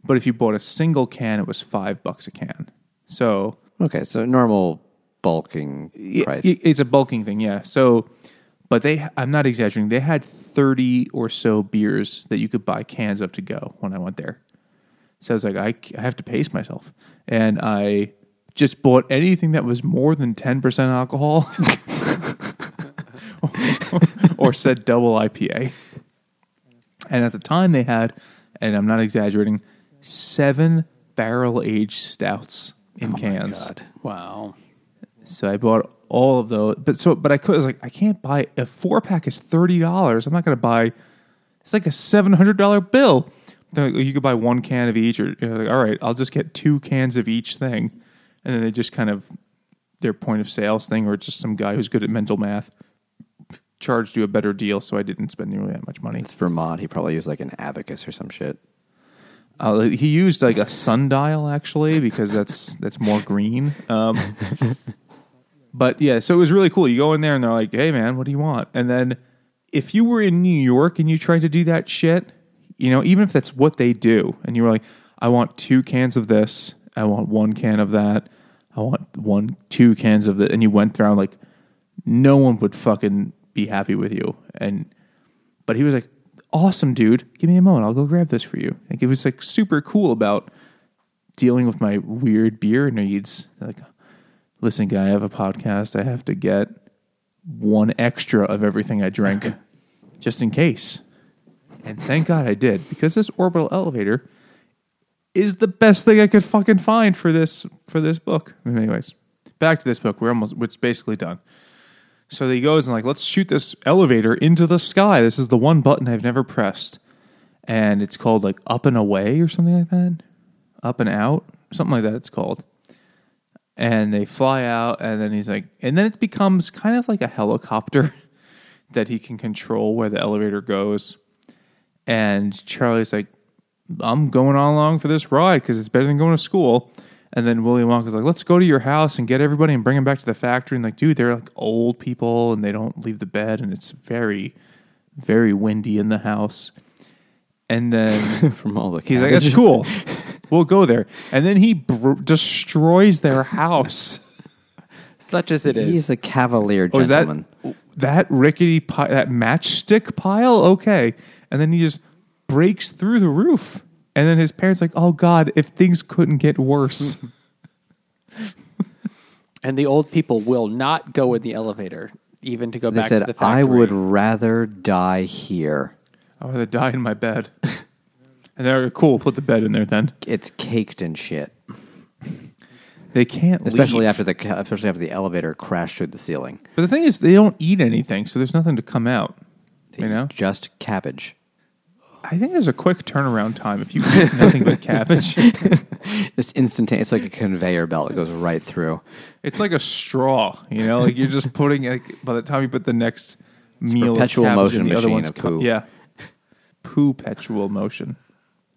but if you bought a single can, it was five bucks a can. So Okay, so normal bulking price. i- it's a bulking thing, yeah. So, but they, I'm not exaggerating. They had thirty or so beers that you could buy cans of to go when I went there. So I was like, I have to pace myself, and I just bought anything that was more than ten percent alcohol, or said double IPA. And at the time, they had, and I'm not exaggerating, seven barrel aged stouts in oh cans. God. Wow. So I bought all of those. But so, but I could I was like, I can't buy a four pack is thirty dollars. I'm not going to buy. It's like a seven hundred dollar bill. Like, you could buy one can of each, or like, all right, I'll just get two cans of each thing, and then they just kind of their point of sales thing, or just some guy who's good at mental math charged you a better deal, so I didn't spend nearly that much money. It's Vermont. He probably used like an abacus or some shit. Uh, he used like a sundial actually because that's that's more green. Um, but yeah, so it was really cool. You go in there and they're like, "Hey man, what do you want?" And then if you were in New York and you tried to do that shit, you know, even if that's what they do, and you were like, "I want two cans of this, I want one can of that, I want one two cans of that," and you went through like, no one would fucking be happy with you. And but he was like, "Awesome, dude. Give me a moment. I'll go grab this for you." Like it was like super cool about dealing with my weird beer needs. Like, listen, guy, I have a podcast. I have to get one extra of everything I drink, just in case. And thank God I did because this orbital elevator is the best thing I could fucking find for this for this book. Anyways, back to this book. We're almost it's basically done. So he goes and like, let's shoot this elevator into the sky. This is the one button I've never pressed, and it's called like up and away or something like that, up and out, something like that. It's called. And they fly out, and then he's like, and then it becomes kind of like a helicopter that he can control where the elevator goes. And Charlie's like, I'm going on along for this ride because it's better than going to school. And then William Wonka's like, let's go to your house and get everybody and bring them back to the factory. And like, dude, they're like old people and they don't leave the bed and it's very, very windy in the house. And then From all the he's like, that's cool. We'll go there. And then he br- destroys their house. such as it is. He's a cavalier Oh, is that gentleman. that rickety pi- that matchstick pile? Okay, and then he just breaks through the roof, and then his parents like, "Oh God, if things couldn't get worse." and the old people will not go in the elevator, even to go They back to said, the factory. "I would rather die here." I would rather die in my bed. and they're cool. Put the bed in there then. It's caked in shit, They can't, especially leave. after the especially after the elevator crashed through the ceiling. But the thing is, they don't eat anything, so there's nothing to come out. You know, just cabbage. I think there's a quick turnaround time if you eat nothing but cabbage. It's instantaneous. It's like a conveyor belt. It goes right through. It's like a straw, you know. Like you're just putting like by the time you put the next meal, of perpetual cabbage motion in, the other machine one's of co- poo. Yeah, poo perpetual motion.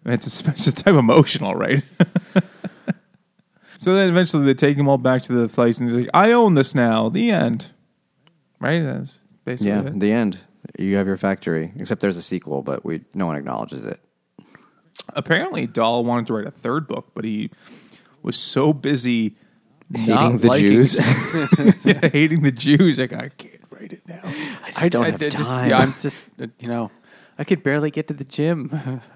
It's a special type of emotional, right? so then eventually they take him all back to the place, and he's like, "I own this now." The end. Right. That's basically Yeah, it. the end. You have your factory. Except there's a sequel, but we no one acknowledges it. Apparently, Dahl wanted to write a third book, but he was so busy Hating the liking- Jews. yeah, hating the Jews. Like I can't write it now. I just don't have just- time. yeah, I'm just, you know, I could barely get to the gym.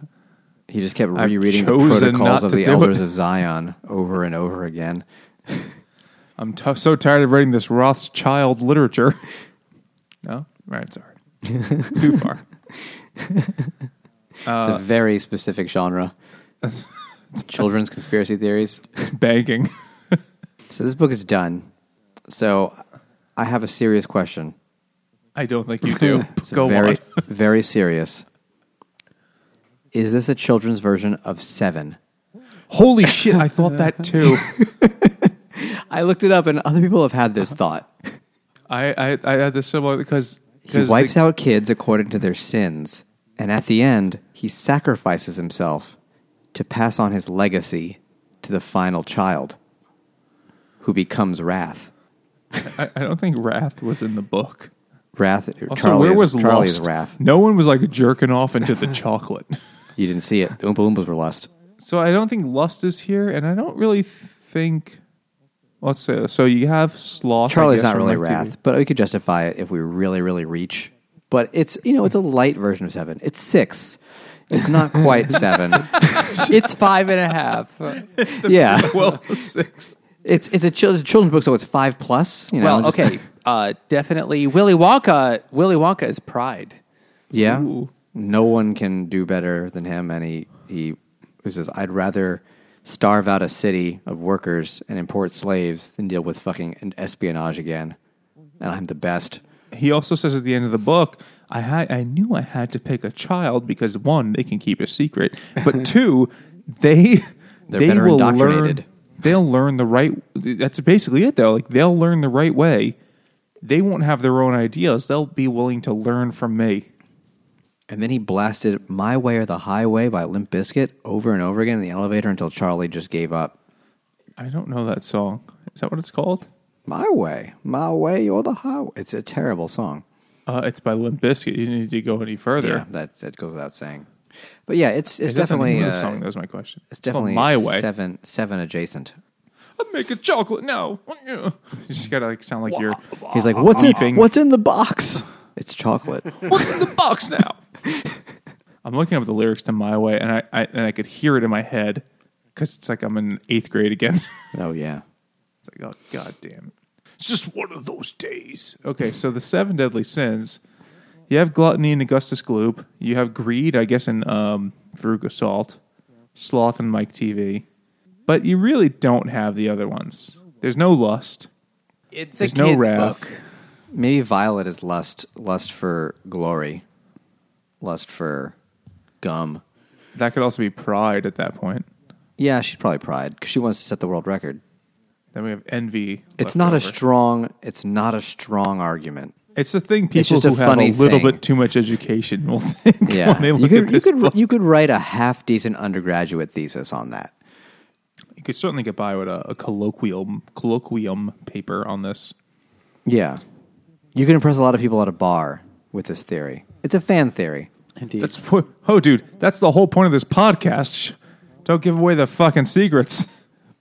he just kept I've rereading the chosen protocols of to the do elders it. of Zion over and over again. I'm t- so tired of reading this Rothschild literature. no, right? Sorry, too far. It's a uh, very specific genre. Children's conspiracy theories. Banking. So this book is done. So I have a serious question. I don't think you do. It's Go very, on. very serious. Is this a children's version of Seven? Holy shit! I thought that too. I looked it up, and other people have had this thought. I I, I had this similar because He wipes out kids according to their sins, and at the end, he sacrifices himself to pass on his legacy to the final child, who becomes Wrath. I, I don't think Wrath was in the book. Wrath. Also, Charlie where is, was Charlie Lust? Wrath. No one was like jerking off into the chocolate. You didn't see it. The Oompa Loompas were Lust. So I don't think Lust is here, and I don't really think. Let's say so. You have Sloth. I Charlie's guess, not from really Live TV. Wrath, but we could justify it if we really, really reach. But it's you know it's a light version of seven. It's six. It's not quite seven. it's five and a half. yeah, Well, six. it's it's a children's, children's book, so it's five plus. You know, well, okay, uh, definitely. Willy Wonka. Willy Wonka is Pride. Yeah. Ooh. No one can do better than him. And he, he says, I'd rather starve out a city of workers and import slaves than deal with fucking espionage again. And I'm the best. He also says at the end of the book, I had I knew I had to pick a child because one, they can keep a secret, but two, they They're they better will indoctrinated. learn. They'll learn the right. That's basically it, though. Like they'll learn the right way. They won't have their own ideas. They'll be willing to learn from me. And then he blasted My Way or the Highway by Limp Bizkit over and over again in the elevator until Charlie just gave up. I don't know that song. Is that what it's called? My way, my way or the highway. It's a terrible song. Uh, it's by Limp Bizkit. You need to go any further. Yeah, that that goes without saying. But yeah, it's it's Is definitely uh, song. That was my question. it's definitely my way. seven seven adjacent. I'm making chocolate now. You just gotta like sound like you're. He's like, what's in, what's in the box? It's chocolate. What's in the box now? I'm looking up the lyrics to "My Way," and I, I and I could hear it in my head because it's like I'm in eighth grade again. oh yeah. It's like, oh god damn it! It's just one of those days. Okay, so the seven deadly sins. You have gluttony in Augustus Gloop. You have greed, I guess, in um, Veruca Salt, sloth and Mike Teavee. But you really don't have the other ones. There's no lust. It's There's a no kid's wrath. book. Maybe Violet is lust lust for glory. Lust for gum. That could also be pride at that point. Yeah, she's probably pride because she wants to set the world record. Then we have envy. It's not a strong it's not a strong argument. It's the thing people just a who have funny a little thing. bit too much education will think Yeah. you could you could book. you could write a half decent undergraduate thesis on that. You could certainly get by with a, a colloquium colloquium paper on this. Yeah. You can impress a lot of people at a bar with this theory. It's a fan theory. Indeed. That's wh- oh, dude, that's the whole point of this podcast. Sh- Don't give away the fucking secrets.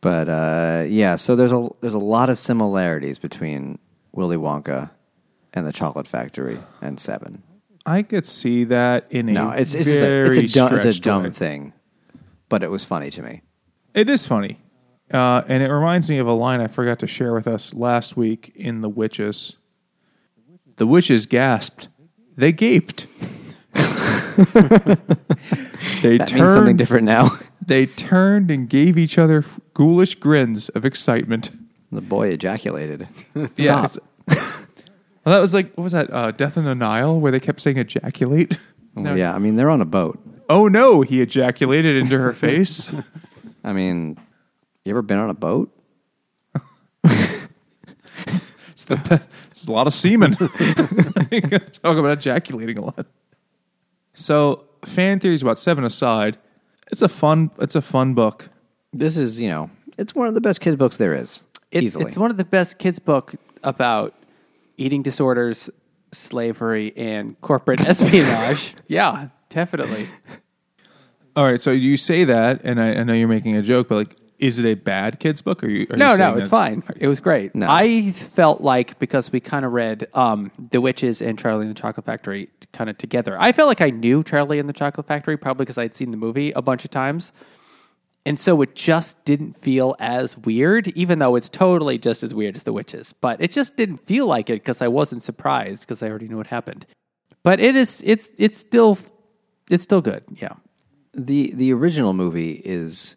But uh, yeah, so there's a there's a lot of similarities between Willy Wonka and the Chocolate Factory and Seven. I could see that in a No, it's it's just a, very it's a dumb, it's a dumb thing, but it was funny to me. It is funny. Uh, and it reminds me of a line I forgot to share with us last week in The Witches. The witches gasped. They gaped. they That means something different now. They turned and gave each other ghoulish grins of excitement. the boy ejaculated. Yeah. Well, that was like what was that? Uh, Death in the Nile, where they kept saying ejaculate. Yeah, I mean they're on a boat. Oh no! He ejaculated into her face. I mean, you ever been on a boat? It's, the be- it's a lot of semen. Talk about ejaculating a lot. So, fan theories about Seven aside, it's a fun. It's a fun book. This is you know, it's one of the best kids books there is. It's, easily. it's one of the best kids' book about eating disorders, slavery, and corporate espionage. yeah, definitely. All right, so you say that, and I, I know you're making a joke, but like, is it a bad kids book? Or are you? Are No, you no, it's fine. It was great. No. I felt like because we kind of read um, The Witches and Charlie and the Chocolate Factory kind of together. I felt like I knew Charlie and the Chocolate Factory probably because I'd seen the movie a bunch of times. And so it just didn't feel as weird, even though it's totally just as weird as The Witches. But it just didn't feel like it because I wasn't surprised because I already knew what happened. But it is, it's, it's still, it's still good. Yeah. the the original movie is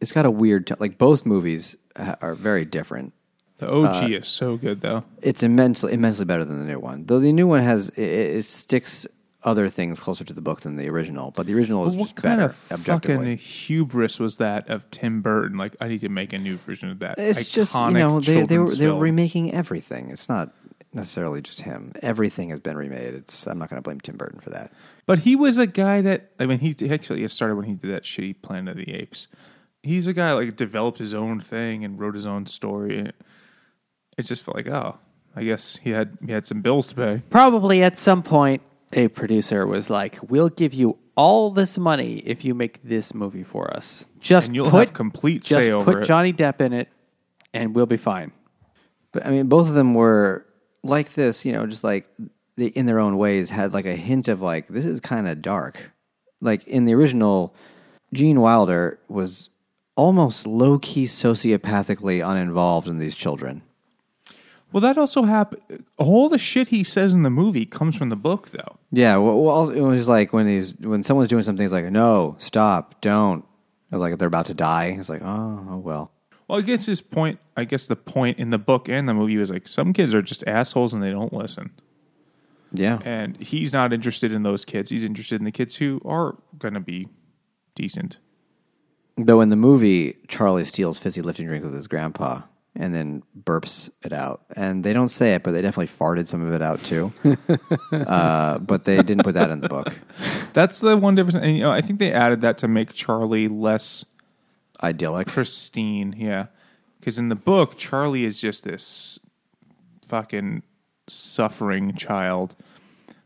it's got a weird t- like both movies ha- are very different. The OG uh, is so good, though. It's immensely immensely better than the new one. Though the new one has it, it sticks other things closer to the book than the original, but the original is what just kind better of objectively. fucking hubris was that of Tim Burton? Like, I need to make a new version of that. It's just you iconic know they they were children's they were film. remaking everything. It's not necessarily just him. Everything has been remade. It's I'm not going to blame Tim Burton for that. But he was a guy that I mean, he actually started when he did that shitty Planet of the Apes. He's a guy like developed his own thing and wrote his own story. It just felt like, oh, I guess he had he had some bills to pay. Probably at some point, a producer was like, "We'll give you all this money if you make this movie for us. Just And you'll put have complete just say over put it." Johnny Depp in it, and we'll be fine." But I mean, both of them were like this, you know, just like they, in their own ways, had like a hint of like this is kind of dark. Like in the original, Gene Wilder was almost low key sociopathically uninvolved in these children. Well, that also happened. All the shit he says in the movie comes from the book, though. Yeah, well, well it was like when he's when someone's doing something, he's like, "No, stop, don't." It was like they're about to die. It's like, "Oh, oh well." Well, I guess his point. I guess the point in the book and the movie was like some kids are just assholes and they don't listen. Yeah, And he's not interested in those kids. He's interested in the kids who are going to be decent. Though in the movie, Charlie steals fizzy lifting drink with his grandpa and then burps it out. And they don't say it, but they definitely farted some of it out too. uh, but they didn't put that in the book. That's the one difference. And you know, I think they added that to make Charlie less Idyllic. pristine. Yeah, because in the book, Charlie is just this fucking suffering child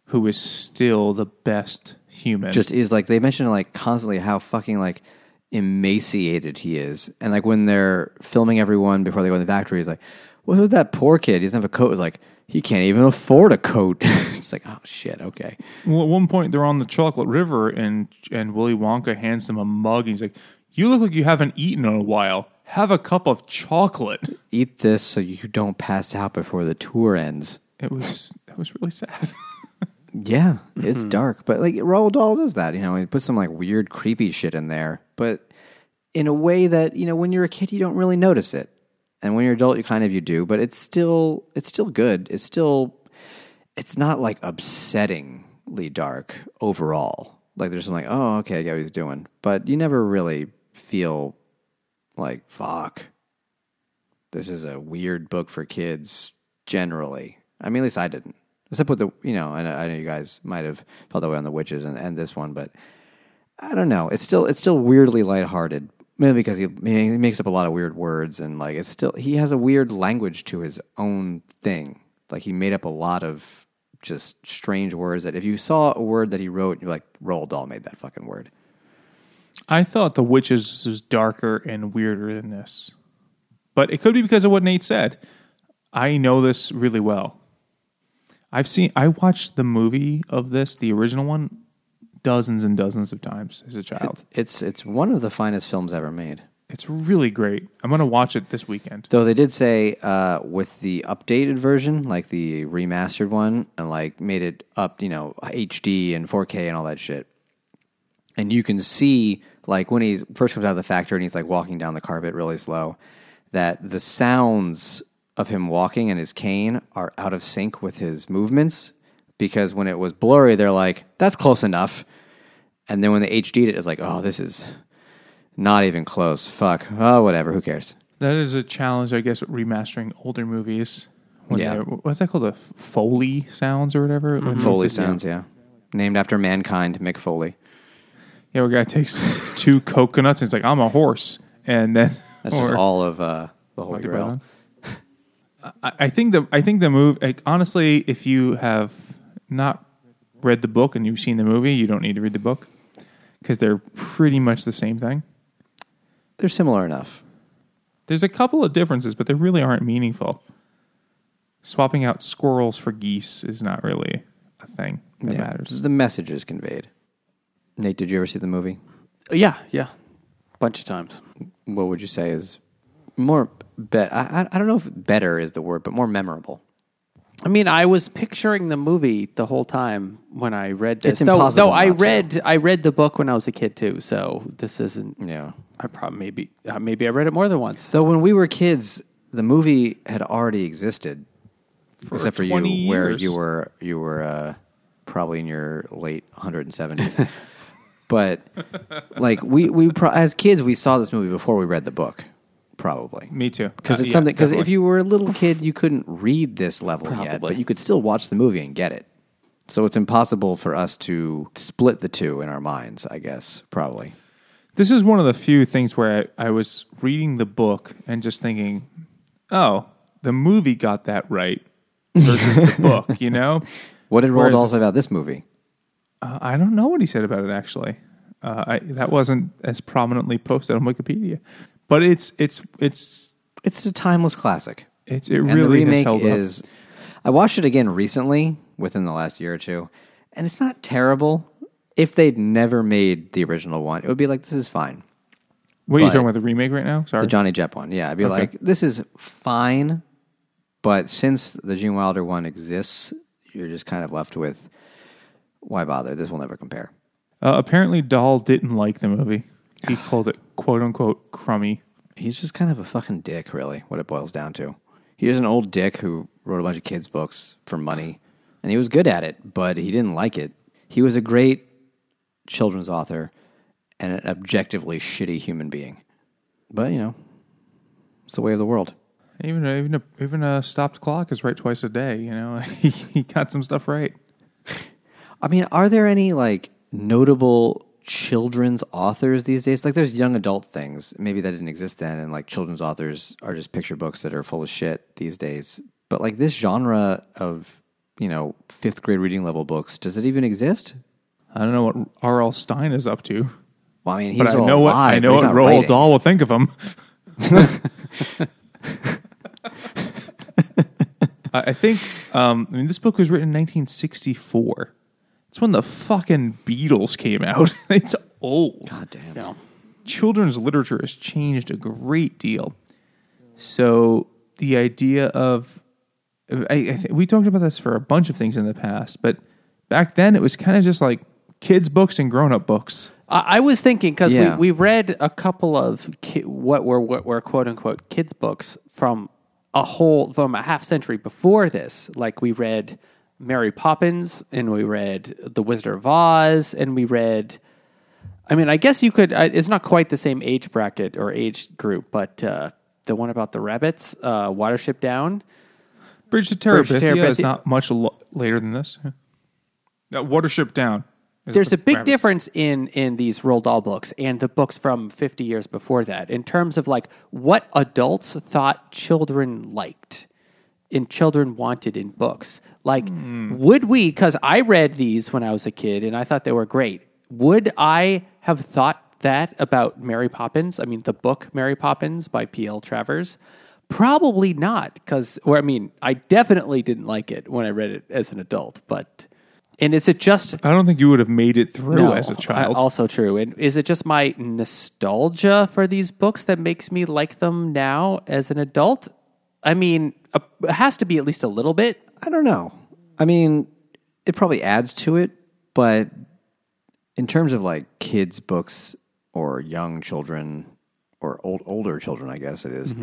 who is still the best human. Just is like they mention like constantly how fucking like emaciated he is. And like when they're filming everyone before they go in the factory, he's like, What's with that poor kid? He doesn't have a coat. It's like, he can't even afford a coat. it's like, oh shit, okay. Well, at one point they're on the Chocolate River, and and Willy Wonka hands them a mug, and he's like, "You look like you haven't eaten in a while. Have a cup of chocolate." Eat this so you don't pass out before the tour ends. It was it was really sad. Yeah, it's mm-hmm. dark, but like Roald Dahl does that. You know, he puts some like weird, creepy shit in there, but in a way that you know, when you're a kid, you don't really notice it, and when you're adult, you kind of you do. But it's still, it's still good. It's still, it's not like upsettingly dark overall. Like there's some like, oh, okay, I get what he's doing, but you never really feel like fuck. This is a weird book for kids. Generally, I mean, at least I didn't. Except with the, you know, I know, I know you guys might have felt that way on the witches and, and this one, but I don't know. It's still it's still weirdly lighthearted. Maybe because he, he makes up a lot of weird words and like it's still he has a weird language to his own thing. Like he made up a lot of just strange words that if you saw a word that he wrote, you're like, Roald Dahl made that fucking word. I thought The Witches was darker and weirder than this. But it could be because of what Nate said. I know this really well. I've seen I watched the movie of this, the original one, dozens and dozens of times as a child. It's it's one of the finest films ever made. It's really great. I'm going to watch it this weekend. Though they did say uh, with the updated version, like the remastered one, and like made it up, you know, HD and 4K and all that shit. And you can see, like when he first comes out of the factory and he's like walking down the carpet really slow, that the sounds of him walking and his cane are out of sync with his movements. Because when it was blurry, they're like, "That's close enough," and then when they HD'd it, it's like, "Oh, this is not even close." Fuck. Oh, whatever. Who cares? That is a challenge, I guess, remastering older movies. When Yeah. What's that called? The Foley sounds or whatever? When Foley it's sounds, yeah. Named after mankind, Mick Foley. Yeah, where a guy takes two coconuts and it's like, I'm a horse. And then. That's just all of uh, the Holy Monty Grail. I, I think the I think the move like, honestly, if you have not read the book and you've seen the movie, you don't need to read the book because they're pretty much the same thing. They're similar enough. There's a couple of differences, but they really aren't meaningful. Swapping out squirrels for geese is not really a thing that Yeah. matters. The message is conveyed. Nate, did you ever see the movie? Yeah, yeah, bunch of times. What would you say is more? Be- I, I I don't know if better is the word, but more memorable. I mean, I was picturing the movie the whole time when I read this. It's impossible Though, though I not to. read, I read the book when I was a kid too. So this isn't. Yeah. I probably maybe uh, maybe I read it more than once. Though when we were kids, the movie had already existed, except for 20 you, where years. you were you were uh, probably in your late 170s. but like we we pro- as kids, we saw this movie before we read the book, probably. Me too. Because Uh, it's yeah, something. Because if definitely. you were a little kid, you couldn't read this level yet, Probably. but you could still watch the movie and get it. So it's impossible for us to split the two in our minds. I guess probably. This is one of the few things where I, I was reading the book and just thinking, oh, the movie got that right versus the book, you know? What did Roald Whereas Dahl say about this movie? Uh, I don't know what he said about it actually. Uh, I, that wasn't as prominently posted on Wikipedia, but it's it's it's It's a timeless classic. it's it and the really has remake held is. I watched it again recently, within the last year or two, and it's not terrible. If they'd never made the original one, it would be like this is fine. What are you but- talking about? The remake right now? Sorry, The Johnny Depp one, yeah, I'd be like this is fine, but since the Gene Wilder one exists, you're just kind of left with why bother? This will never compare. uh, apparently Dahl didn't like the movie. He called it "quote unquote" crummy. He's just kind of a fucking dick, really. What it boils down to. He is an old dick who wrote a bunch of kids' books for money, and he was good at it, but he didn't like it. He was a great children's author and an objectively shitty human being. But you know, it's the way of the world. Even a, even a, even a stopped clock is right twice a day. You know, he, he got some stuff right. I mean, are there any like notable children's authors these days? Like, there's young adult things. Maybe that didn't exist then, and like children's authors are just picture books that are full of shit these days. But like this genre of you know fifth grade reading level books, does it even exist? I don't know what R.L. Stine is up to, Well, I mean, he's but I know what alive, I know what Roald writing. Dahl will think of him. I I think um, I mean this book was written in 1964. It's when the fucking Beatles came out. it's old. God damn. You know, children's literature has changed a great deal. So the idea of I, I th- we talked about this for a bunch of things in the past, but back then it was kind of just like kids' books and grown-up books. I, I was thinking because Yeah. we, we read a couple of ki- what were what were quote unquote kids books from a whole from a half century before this. Like we read Mary Poppins and we read The Wizard of Oz and we read. I mean, I guess you could. It's not quite the same age bracket or age group, but uh, the one about the rabbits, uh, Watership Down. Bridge to Bridge to Terabithia is not much lo- later than this. Uh, Watership Down. There's the a big rabbits. difference in in these Roald Dahl books and the books from 50 years before that in terms of like what adults thought children liked and children wanted in books. Like hmm. would we cuz I read these when I was a kid and I thought they were great. Would I have thought that about Mary Poppins, I mean, the book Mary Poppins by P.L. Travers, probably not. Because, or I mean, I definitely didn't like it when I read it as an adult. But, and is it just I don't think you would have made it through no, as a child. I- also true. And is it just my nostalgia for these books that makes me like them now as an adult? I mean, uh, it has to be at least a little bit. I don't know. I mean, it probably adds to it, but in terms of like kids' books or young children or old older children, I guess it is,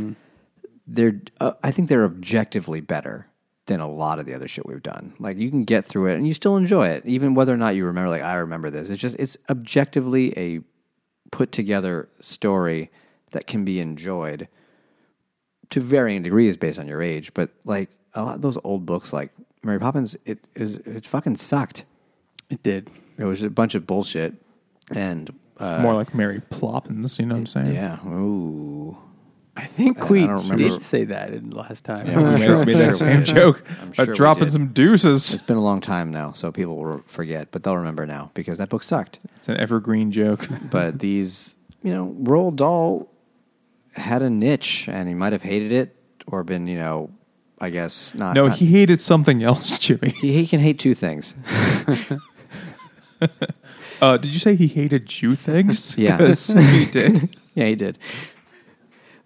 they're uh, I think they're objectively better than a lot of the other shit we've done. Like you can get through it and you still enjoy it, even whether or not you remember. Like I remember this. It's just it's objectively a put together story that can be enjoyed to varying degrees based on your age. But like a lot of those old books, like Mary Poppins, it is it fucking sucked. It did. It was a bunch of bullshit, and uh, More like Mary Ploppins, you know what I'm saying? yeah, ooh, I think we I did say that in the last time. Yeah, we I'm sure- made that same joke. I'm sure dropping some deuces. it's been a long time now, so people will forget, but they'll remember now because that book sucked. It's an evergreen joke. but these, you know, Roald Dahl had a niche, and he might have hated it or been, you know, I guess not. No, not- he hated something else, Jimmy. he he can hate two things. Uh, did you say he hated Jew things? Yeah. 'Cause he did. yeah, he did.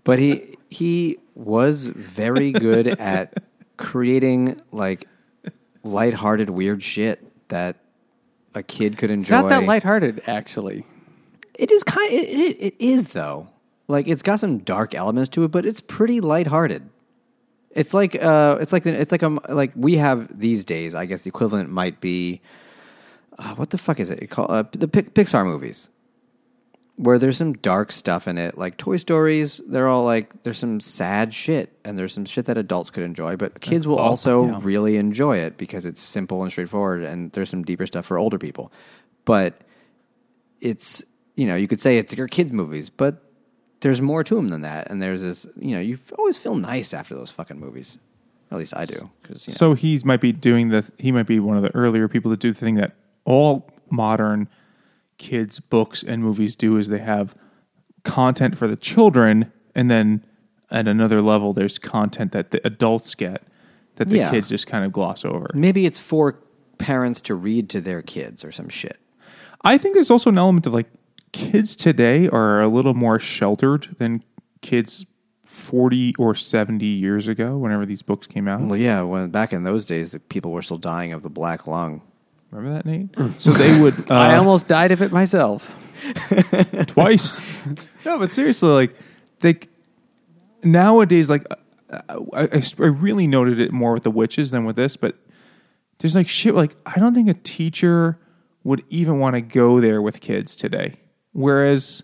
But he he was very good at creating like lighthearted weird shit that a kid could enjoy. It's not that lighthearted, actually. It is kind. It, it, it is though. Like it's got some dark elements to it, but it's pretty lighthearted. It's like uh, it's like it's like um like we have these days. I guess the equivalent might be uh, what the fuck is it called? Uh, the Pic- Pixar movies, where there's some dark stuff in it, like Toy Stories. They're all like there's some sad shit, and there's some shit that adults could enjoy, but kids will also yeah. really enjoy it because it's simple and straightforward, and there's some deeper stuff for older people. But it's you know you could say it's your kids movies, but there's more to them than that. And there's this you know you always feel nice after those fucking movies. At least I do. Cause, you know, So he might be doing the. He might be one of the earlier people to do the thing that all modern kids' books and movies do is they have content for the children, and then at another level, there's content that the adults get that the Yeah. kids just kind of gloss over. maybe it's for parents to read to their kids or some shit. I think there's also an element of like kids today are a little more sheltered than kids 40 or 70 years ago whenever these books came out. Well, yeah, when back in those days, the people were still dying of the black lung. Remember that, Nate? so they would. Uh, I almost died of it myself. twice. no, but seriously, like they nowadays, like I, I, I really noted it more with the witches than with this. But there's like shit. Like I don't think a teacher would even want to go there with kids today. Whereas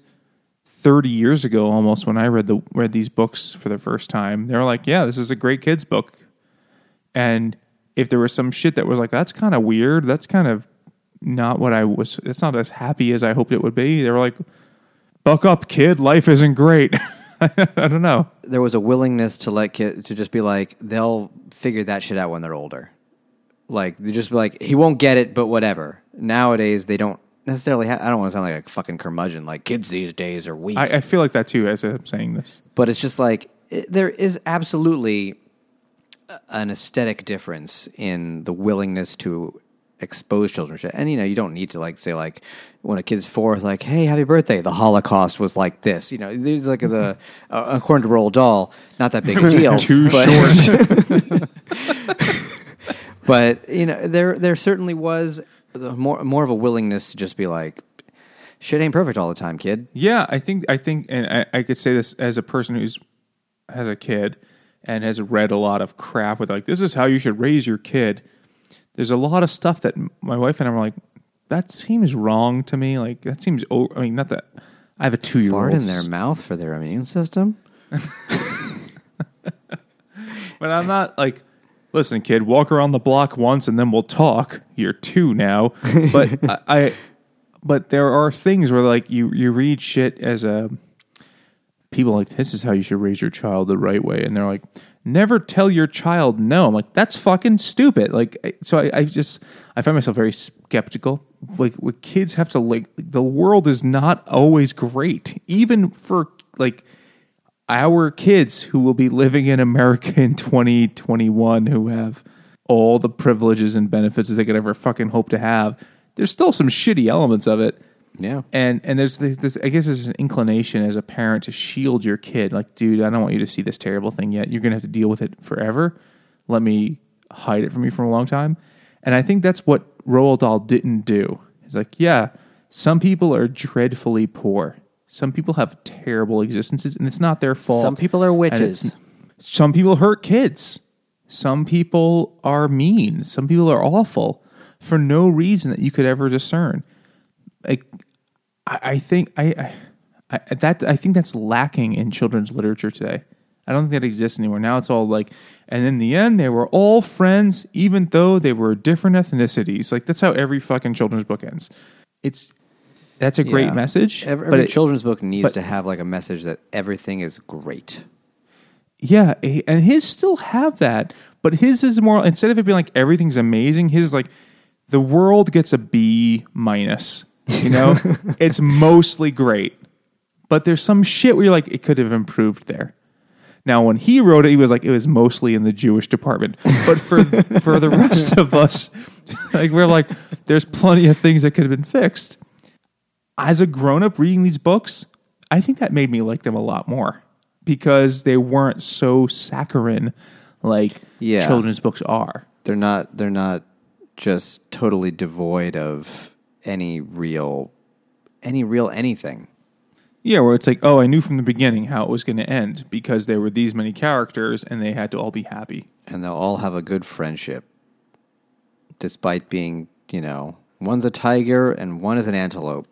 30 years ago, almost when I read the read these books for the first time, they were like, "Yeah, this is a great kids book." And if there was some shit that was like, "That's kind of weird," that's kind of not what I was. It's not as happy as I hoped it would be. They were like, "Buck up, kid. Life isn't great." I don't know. There was a willingness to let kid to just be like they'll figure that shit out when they're older. Like they just be like he won't get it, but whatever. Nowadays they don't necessarily. Ha- I don't want to sound like a fucking curmudgeon. Like kids these days are weak. I, I feel like that too as I'm saying this. but it's just like it, there is absolutely an aesthetic difference in the willingness to expose children to shit. And you know, you don't need to like say like when a kid's four, it's like, "Hey, happy birthday! The Holocaust was like this." You know, there's like the uh, according to Roald Dahl, not that big a deal. Too but, short. but you know, there there certainly was the more more of a willingness to just be like, "Shit ain't perfect all the time, kid." Yeah, I think I think, and I, I could say this as a person who's has a kid and has read a lot of crap with like this is how you should raise your kid. There's a lot of stuff that my wife and I were like, that seems wrong to me. Like that seems. I mean, not that I have a two year Fart old in their mouth for their immune system. But I'm not like, listen, kid, walk around the block once and then we'll talk. You're two now. But I, I, but there are things where like you you read shit as a people like this is how you should raise your child the right way, and they're like, never tell your child no. I'm like, that's fucking stupid. Like, so I, I just I find myself very skeptical. Like, what kids have to like, the world is not always great, even for like our kids who will be living in America in 2021 who have all the privileges and benefits that they could ever fucking hope to have. There's still some shitty elements of it. Yeah. And and there's this, this I guess there's an inclination as a parent to shield your kid. Like, dude, I don't want you to see this terrible thing yet. You're gonna have to deal with it forever. Let me hide it from you for a long time. And I think that's what Roald Dahl didn't do. He's like, yeah, some people are dreadfully poor. Some people have terrible existences, and it's not their fault. Some people are witches. Some people hurt kids. Some people are mean. Some people are awful for no reason that you could ever discern. Like, I, I think I, I, I that I think that's lacking in children's literature today. I don't think that exists anymore. Now it's all like, and in the end, they were all friends, even though they were different ethnicities. Like that's how every fucking children's book ends. It's that's a great Yeah. message, Every, but every it- children's book needs but- to have like a message that everything is great. Yeah, and his still have that, but his is more instead of it being like everything's amazing, his is like the world gets a B minus. You know, it's mostly great, but there's some shit where you're like it could have improved there. Now, when he wrote it, he was like it was mostly in the Jewish department, but for for the rest of us, like we're like there's plenty of things that could have been fixed. As a grown up reading these books, I think that made me like them a lot more because they weren't so saccharine like Yeah. children's books are. They're not. They're not just totally devoid of any real, any real anything. Yeah, where it's like, oh, I knew from the beginning how it was going to end because there were these many characters and they had to all be happy. and they'll all have a good friendship, despite being, you know, one's a tiger and one is an antelope.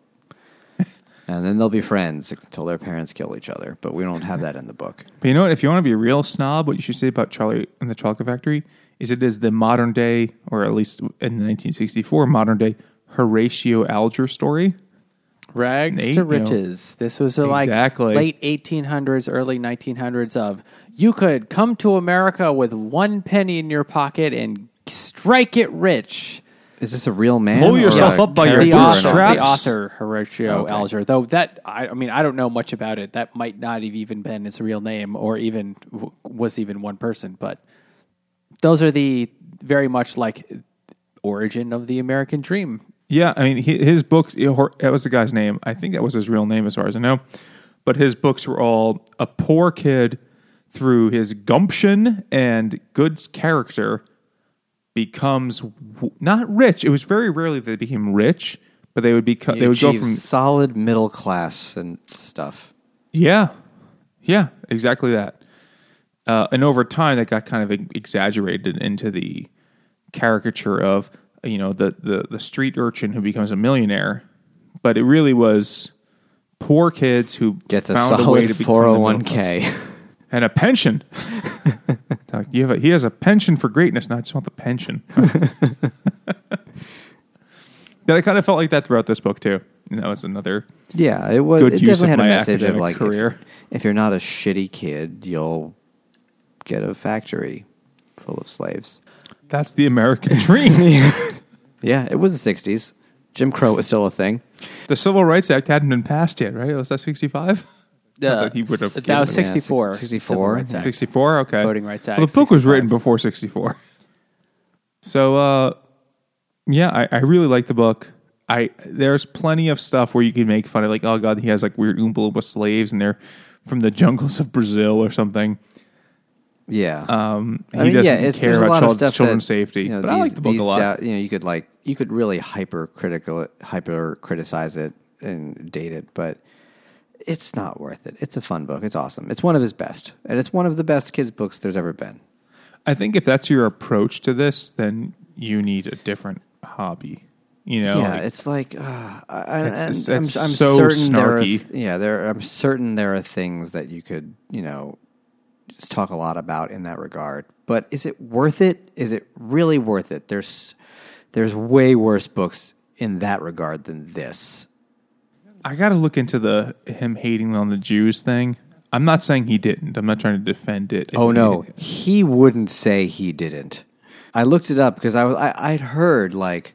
And then they'll be friends until their parents kill each other. But we don't have that in the book. But you know what? If you want to be a real snob, what you should say about Charlie and the Chocolate Factory is it is the modern day, or at least in 1964, modern day Horatio Alger story. Rags Nate, to you know. riches. This was a, like Exactly. late 1800s, early 1900s of you could come to America with one penny in your pocket and strike it rich. Is this a real man? Pull or yourself a up by your the character author, not? bootstraps. the author Horatio Okay. Alger. Though that, I, I mean, I don't know much about it. That might not have even been his real name, or even w- was even one person. But those are the very much like origin of the American dream. Yeah, I mean, hi- his books, that was the guy's name. I think that was his real name as far as I know. But his books were all a poor kid through his gumption and good character becomes w- not rich. It was very rarely that they became rich, but they would become, they would go from solid middle class and stuff. Yeah, yeah, exactly that. Uh, and over time, that got kind of exaggerated into the caricature of you know the, the the street urchin who becomes a millionaire, but it really was poor kids who Gets a solid become the middle class. 401k. and a pension. Like, you have a, he has a pension for greatness. No, I just want the pension. but I kind of felt like that throughout this book too. And that was another yeah, it was. Good it use definitely of had a message of like, if- career. If, you're not a shitty kid, you'll get a factory full of slaves. that's the American dream. Yeah, it was the '60s. Jim Crow was still a thing. The Civil Rights Act hadn't been passed yet, right? Was that 65? Uh, he would have that was given- yeah, 64. 64. Civil 64? Okay. Voting Rights Well, the Act, book was 65. written before 64. So, uh, yeah, I, I really like the book. I There's plenty of stuff where you can make fun of, like, oh, God, he has like weird Oompa Loompa slaves and they're from the jungles of Brazil or something. Yeah, Um, he I mean, doesn't yeah, it's, care about lot child, children's that, safety. you know, but I like the book a lot. dou- you know, you could like you could really hyper critical, hyper criticize it and date it, but it's not worth it. It's a fun book. It's awesome. It's one of his best, and it's one of the best kids books there's ever been. I think if that's your approach to this, then you need a different hobby. You know, yeah, like- it's like uh, I, It's- and it's I'm, I'm so certain there are, snarky. yeah, there. I'm certain there are things that you could, you know, just talk a lot about in that regard. But is it worth it? Is it really worth it? There's there's way worse books in that regard than this. I got to look into the him hating on the Jews thing. I'm not saying he didn't. I'm not trying to defend it. Oh no, he wouldn't say he didn't. I looked it up because I was I, I'd heard like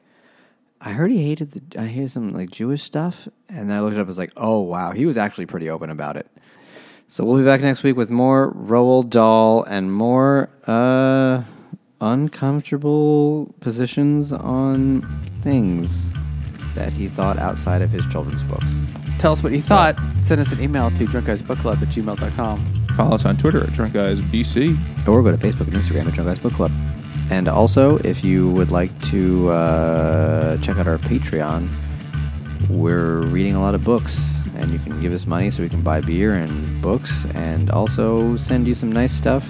I heard he hated the I heard some like Jewish stuff, and then I looked it up. I was like, oh wow, he was actually pretty open about it. So we'll be back next week with more Roald Dahl and more uh, uncomfortable positions on things that he thought outside of his children's books. Tell us what you thought. Send us an email to drunkguysbookclub at gmail.com. Follow us on Twitter at Drunk Guys BC. or go to Facebook and Instagram at Drunk Guys Book Club. And also, if you would like to uh, check out our Patreon, we're reading a lot of books, and you can give us money so we can buy beer and books, and also send you some nice stuff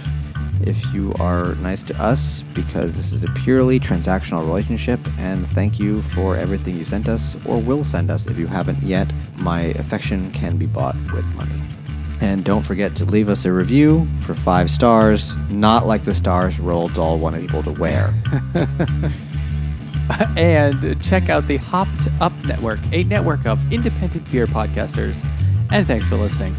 if you are nice to us, because this is a purely transactional relationship. And thank you for everything you sent us or will send us if you haven't yet. My affection can be bought with money. And don't forget to leave us a review for five stars, not like the stars Roald Dahl wanted people to wear. and check out the Hopped Up Network, a network of independent beer podcasters. And thanks for listening.